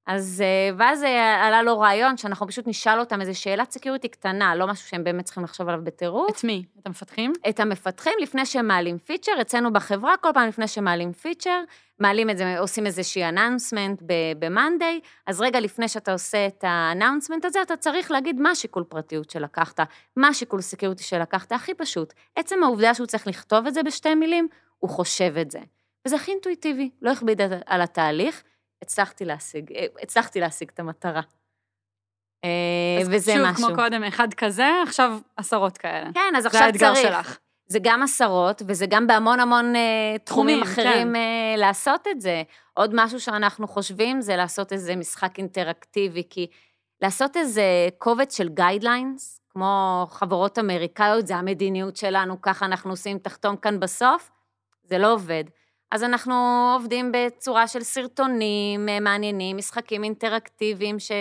אז, אה, ואז אה, עלה לו רעיון שאנחנו פשוט נשאל אותם איזו שאלת security קטנה, לא משהו שהם באמת צריכים לחשוב עליו בטירוף. את מי? את המפתחים? את המפתחים לפני שהם מעלים feature, אצלנו בחברה, כל פעם לפני שמעלים feature, מעלים את זה, עושים איזושהי announcement ב-Monday, אז רגע לפני שאתה עושה את ה announcement הזה, אתה צריך להגיד מה השיקול פרטיות שלקחת, מה השיקול security שלקחת, הכי פשוט. עצם העובדה שהוא צריך לכתוב את זה בשתי מילים, הוא חושב את זה. וזה הכי אינטואיטיבי, לא הכביד על התהליך, הצלחתי להשיג, אה, הצלחתי להשיג את המטרה. אה, וזה שוב, משהו. שוב, כמו קודם, אחד כזה, עכשיו עשרות כאלה. כן, אז עכשיו צריך. זה האתגר שלך. זה גם עשרות, וזה גם בהמון המון אה, תחומים אחרים כן. לעשות את זה. עוד משהו שאנחנו חושבים זה לעשות איזה משחק אינטראקטיבי, כי לעשות איזה קובץ של guidelines, כמו חברות אמריקאיות, זה המדיניות שלנו, ככה אנחנו עושים, תחתום כאן בסוף, זה לא עובד. אז אנחנו עובדים בצורה של סרטונים אה, מעניינים, משחקים אינטראקטיביים, ש,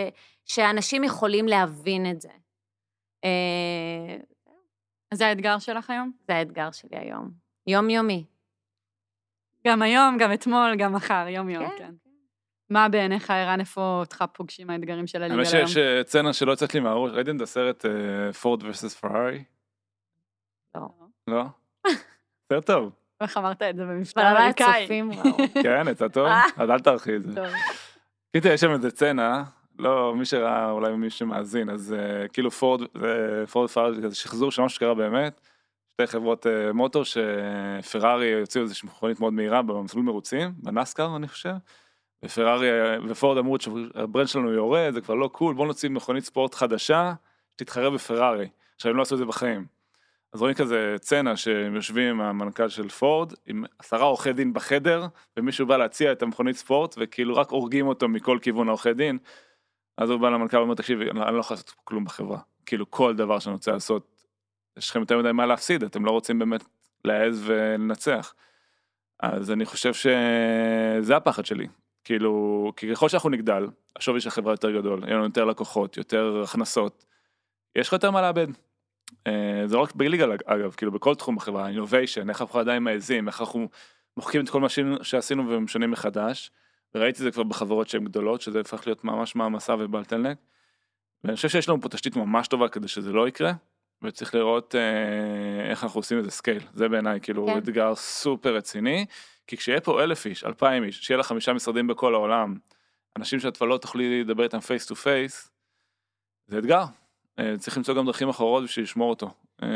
שאנשים יכולים להבין את זה. אה, זה האתגר שלך היום? זה האתגר שלי היום. יומיומי. גם היום, גם אתמול, גם מחר, יום-יום, כן. כן. מה בעיניך, ערן, איפה אותך פוגשים האתגרים של הליגה היום? האמת שיש סצנה שלא יוצאת לי מהראש, ראיתם את הסרט פורד ורסס פרארי? לא. לא? סרט טוב. איך אמרת את זה במבטא אמריקאי? כן, יצא טוב? אז אל תערכי את זה. קיצר, יש שם איזה סצנה, לא, מי שראה, אולי מי שמאזין, אז uh, כאילו פורד, פורד פרארי, זה שחזור של משהו שקרה באמת. שתי חברות מוטור שפרארי יוציאו איזושהי מכונית מאוד מהירה במסלול מרוצים, בנסקר אני חושב. ופרארי ופורד אמרו שה brand שלנו יורד, זה כבר לא cool, בוא נוציא מכונית ספורט חדשה, שתתחרה בפרארי. עכשיו הם לא עשו את זה בחיים. אז רואים כזה סצנה שהם יושבים עם המנכ"ל של פורד, עם עשרה עורכי דין בחדר, ומישהו בא להציע את המכונית ספורט, וכאילו רק הורגים אותו מכל כיוון העורכי דין. אז הוא בא למנכ"ל ואומר, תקשיב, אני לא יכול לעשות כלום בחברה. כאילו כל דבר שאני רוצה לעשות, יש לכם יותר מדי מה להפסיד, אתם לא רוצים באמת להעז ולנצח. אז אני חושב שזה הפחד שלי. כאילו, כי ככל שאנחנו נגדל, השווי של החברה יותר גדול, יהיה לנו יותר לקוחות, יותר הכנסות, יש לך יותר מה לאבד. אה, זה לא רק ב legal אגב, כאילו בכל תחום בחברה, innovation, איך אנחנו עדיין מעזים, איך אנחנו מוחקים את כל מה שעשינו ומשנים מחדש. וראיתי את זה כבר בחברות שהן גדולות, שזה הפך להיות ממש מעמסה ובלטלנק. ואני חושב שיש לנו פה תשתית ממש טובה כדי שזה לא יקרה, וצריך לראות אה, איך אנחנו עושים איזה scale. זה בעיניי כאילו כן. אתגר סופר רציני, כי כשיהיה פה אלף איש, אלפיים איש, שיהיה לך חמישה משרדים בכל העולם, אנשים שאת כבר לא תוכלי לדבר איתם face to face, זה אתגר. אה, צריך למצוא גם דרכים אחרות בשביל לשמור אותו.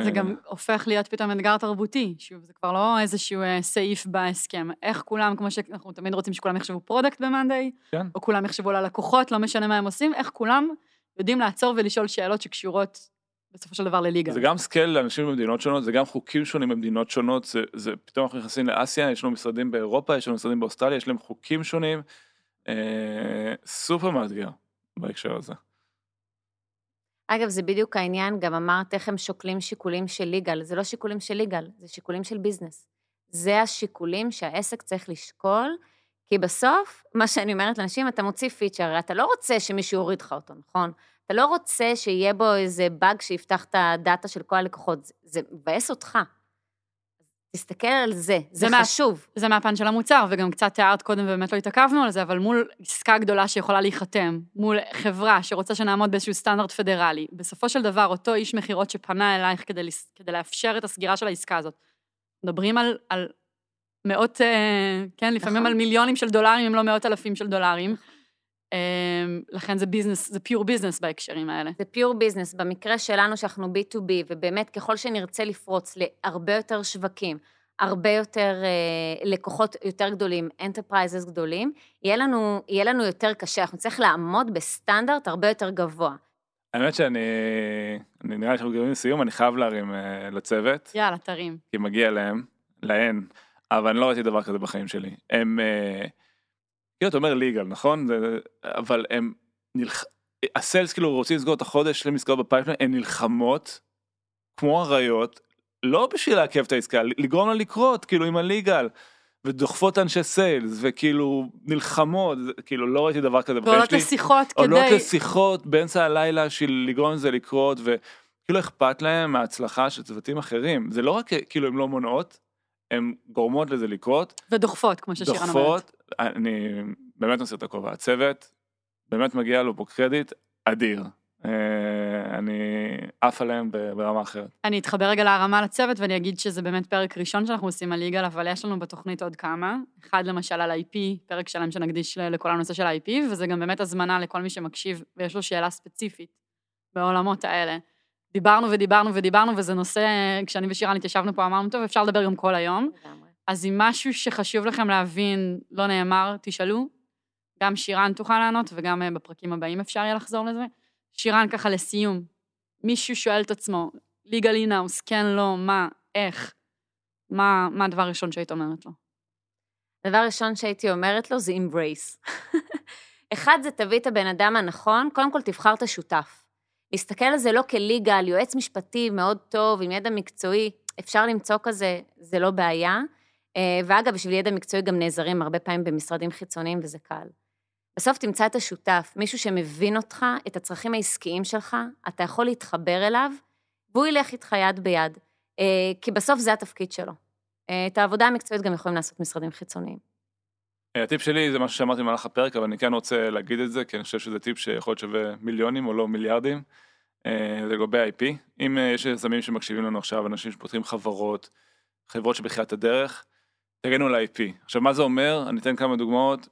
זה גם אה, הופך להיות פתאום אתגר תרבותי, שוב, זה כבר לא איזשהו אה, סעיף בהסכם. איך כולם, כמו שאנחנו תמיד רוצים שכולם יחשבו product ב Monday, כן. או כולם יחשבו על הלקוחות, לא משנה מה הם עושים, איך כולם יודעים לעצור ולשאול שאלות שקשורות בסופו של דבר ל legal. זה גם scale לאנשים במדינות שונות, זה גם חוקים שונים במדינות שונות, זה, זה פתאום אנחנו נכנסים לאסיה, יש לנו משרדים באירופה, יש לנו משרדים באוסטרליה, יש להם חוקים שונים, אה, סופר מאתגר בהקשר הזה. אגב, זה בדיוק העניין, גם אמרת איך הם שוקלים שיקולים של legal. זה לא שיקולים של legal, זה שיקולים של business. זה השיקולים שהעסק צריך לשקול, כי בסוף, מה שאני אומרת לאנשים, אתה מוציא feature, אתה לא רוצה שמישהו יוריד לך אותו, נכון? אתה לא רוצה שיהיה בו איזה באג שיפתח את ה data של כל הלקוחות, זה מבאס אותך. תסתכל על זה, זה, זה חשוב. מה, זה מהפן של המוצר, וגם קצת תיארת קודם ובאמת לא התעכבנו על זה, אבל מול עסקה גדולה שיכולה להיחתם, מול חברה שרוצה שנעמוד באיזשהו סטנדרט פדרלי, בסופו של דבר אותו איש מכירות שפנה אלייך כדי, כדי לאפשר את הסגירה של העסקה הזאת, מדברים על, על מאות, אה, כן, לפעמים נכון. על מיליונים של דולרים, אם לא מאות אלפים של דולרים. אמ, לכן זה business, זה pure business בהקשרים האלה. זה pure business. במקרה שלנו שאנחנו B2B, ובאמת ככל שנרצה לפרוץ להרבה יותר שווקים, הרבה יותר אה, לקוחות יותר גדולים, enterprises גדולים, יהיה לנו, יהיה לנו יותר קשה, אנחנו נצטרך לעמוד בסטנדרט הרבה יותר גבוה. האמת שאני, אני נראה לי שאנחנו קרובים לסיום, אני חייב להרים אה, לצוות. יאללה, תרים. כי מגיע להם, להן, אבל אני לא ראיתי דבר כזה בחיים שלי. הם... אה, כאילו אתה אומר legal, נכון? זה, אבל הם נלח... ה sales כאילו רוצים לסגור את החודש, יש להם עסקאות ב pipeline, הן נלחמות כמו אריות, לא בשביל לעכב את העסקה, לגרום לה לקרות, כאילו עם הליגל. ודוחפות אנשי סיילס, וכאילו נלחמות, כאילו לא ראיתי דבר כזה. ועולות לשיחות כדי... עולות לשיחות באמצע הלילה בשביל לגרום לזה לקרות, וכאילו אכפת להם מההצלחה של צוותים אחרים. זה לא רק כאילו הם לא מונעות, הן גורמות לזה לקרות. ודוחפות, כמו ששירן אומרת. דוחפות, אני באמת נושא את הכובע. הצוות, באמת מגיע לו פה קרדיט אדיר. אה, אני עף עליהם ברמה אחרת. אני אתחבר רגע להרמה לצוות ואני אגיד שזה באמת פרק ראשון שאנחנו עושים על יגאל, אבל יש לנו בתוכנית עוד כמה. אחד למשל על IP, פרק שלם שנקדיש לכל הנושא של IP, וזה גם באמת הזמנה לכל מי שמקשיב ויש לו שאלה ספציפית בעולמות האלה. דיברנו ודיברנו ודיברנו, וזה נושא, כשאני ושירן התיישבנו פה, אמרנו, טוב, אפשר לדבר גם כל היום. אז אם משהו שחשוב לכם להבין לא נאמר, תשאלו. גם שירן תוכל לענות, וגם אה, בפרקים הבאים אפשר יהיה לחזור לזה. שירן ככה לסיום, מישהו שואל את עצמו, legal in-house, כן, לא, מה, איך, מה, מה הדבר הראשון שהיית אומרת לו? הדבר הראשון שהייתי אומרת לו זה embrace. אחד זה תביא את הבן אדם הנכון, קודם כל תבחר את השותף. להסתכל על זה לא כ legal, יועץ משפטי מאוד טוב, עם ידע מקצועי, אפשר למצוא כזה, זה לא בעיה. אה, ואגב, בשביל ידע מקצועי גם נעזרים הרבה פעמים במשרדים חיצוניים וזה קל. בסוף תמצא את השותף, מישהו שמבין אותך, את הצרכים העסקיים שלך, אתה יכול להתחבר אליו, והוא ילך איתך יד ביד, אה, כי בסוף זה התפקיד שלו. אה, את העבודה המקצועית גם יכולים לעשות משרדים חיצוניים. הטיפ שלי זה משהו שאמרתי במהלך הפרק, אבל אני כן רוצה להגיד את זה, כי אני חושב שזה טיפ שיכול להיות שווה מיליונים או לא מיליארדים. לגבי IP. אם יש יזמים שמקשיבים לנו עכשיו, אנשים שפותחים חברות, חברות שבתחילת הדרך, תגנו על IP עכשיו מה זה אומר? אני אתן כמה דוגמאות.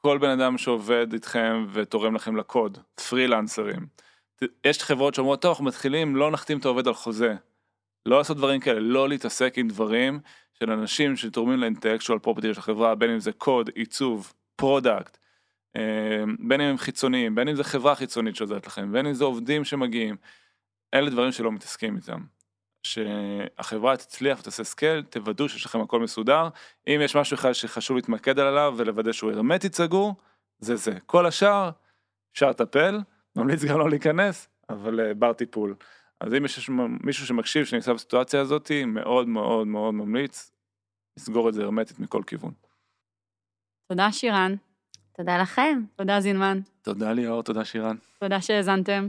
כל בן אדם שעובד איתכם ותורם לכם לקוד, פרילנסרים. יש חברות שאומרות, טוב, אנחנו מתחילים, לא נחתים את העובד על חוזה. לא לעשות דברים כאלה, לא להתעסק עם דברים של אנשים שתורמים ל intellectual property של החברה, בין אם זה קוד, עיצוב, product, אה, בין אם הם חיצוניים, בין אם זה חברה חיצונית שעוזרת לכם, בין אם זה עובדים שמגיעים. אלה דברים שלא מתעסקים איתם. שהחברה תצליח ותעשה scale, תוודאו שיש לכם הכל מסודר. אם יש משהו אחד שחשוב להתמקד עליו ולוודא שהוא הרמטית סגור, זה זה. כל השאר, אפשר לטפל, ממליץ גם לא להיכנס, אבל אה, בר טיפול. אז אם יש מישהו שמקשיב שנמצא בסיטואציה הזאת, מאוד מאוד מאוד ממליץ לסגור את זה הרמטית מכל כיוון. תודה שירן. תודה לכם. תודה זינמן. תודה ליאור, תודה שירן. תודה שהאזנתם.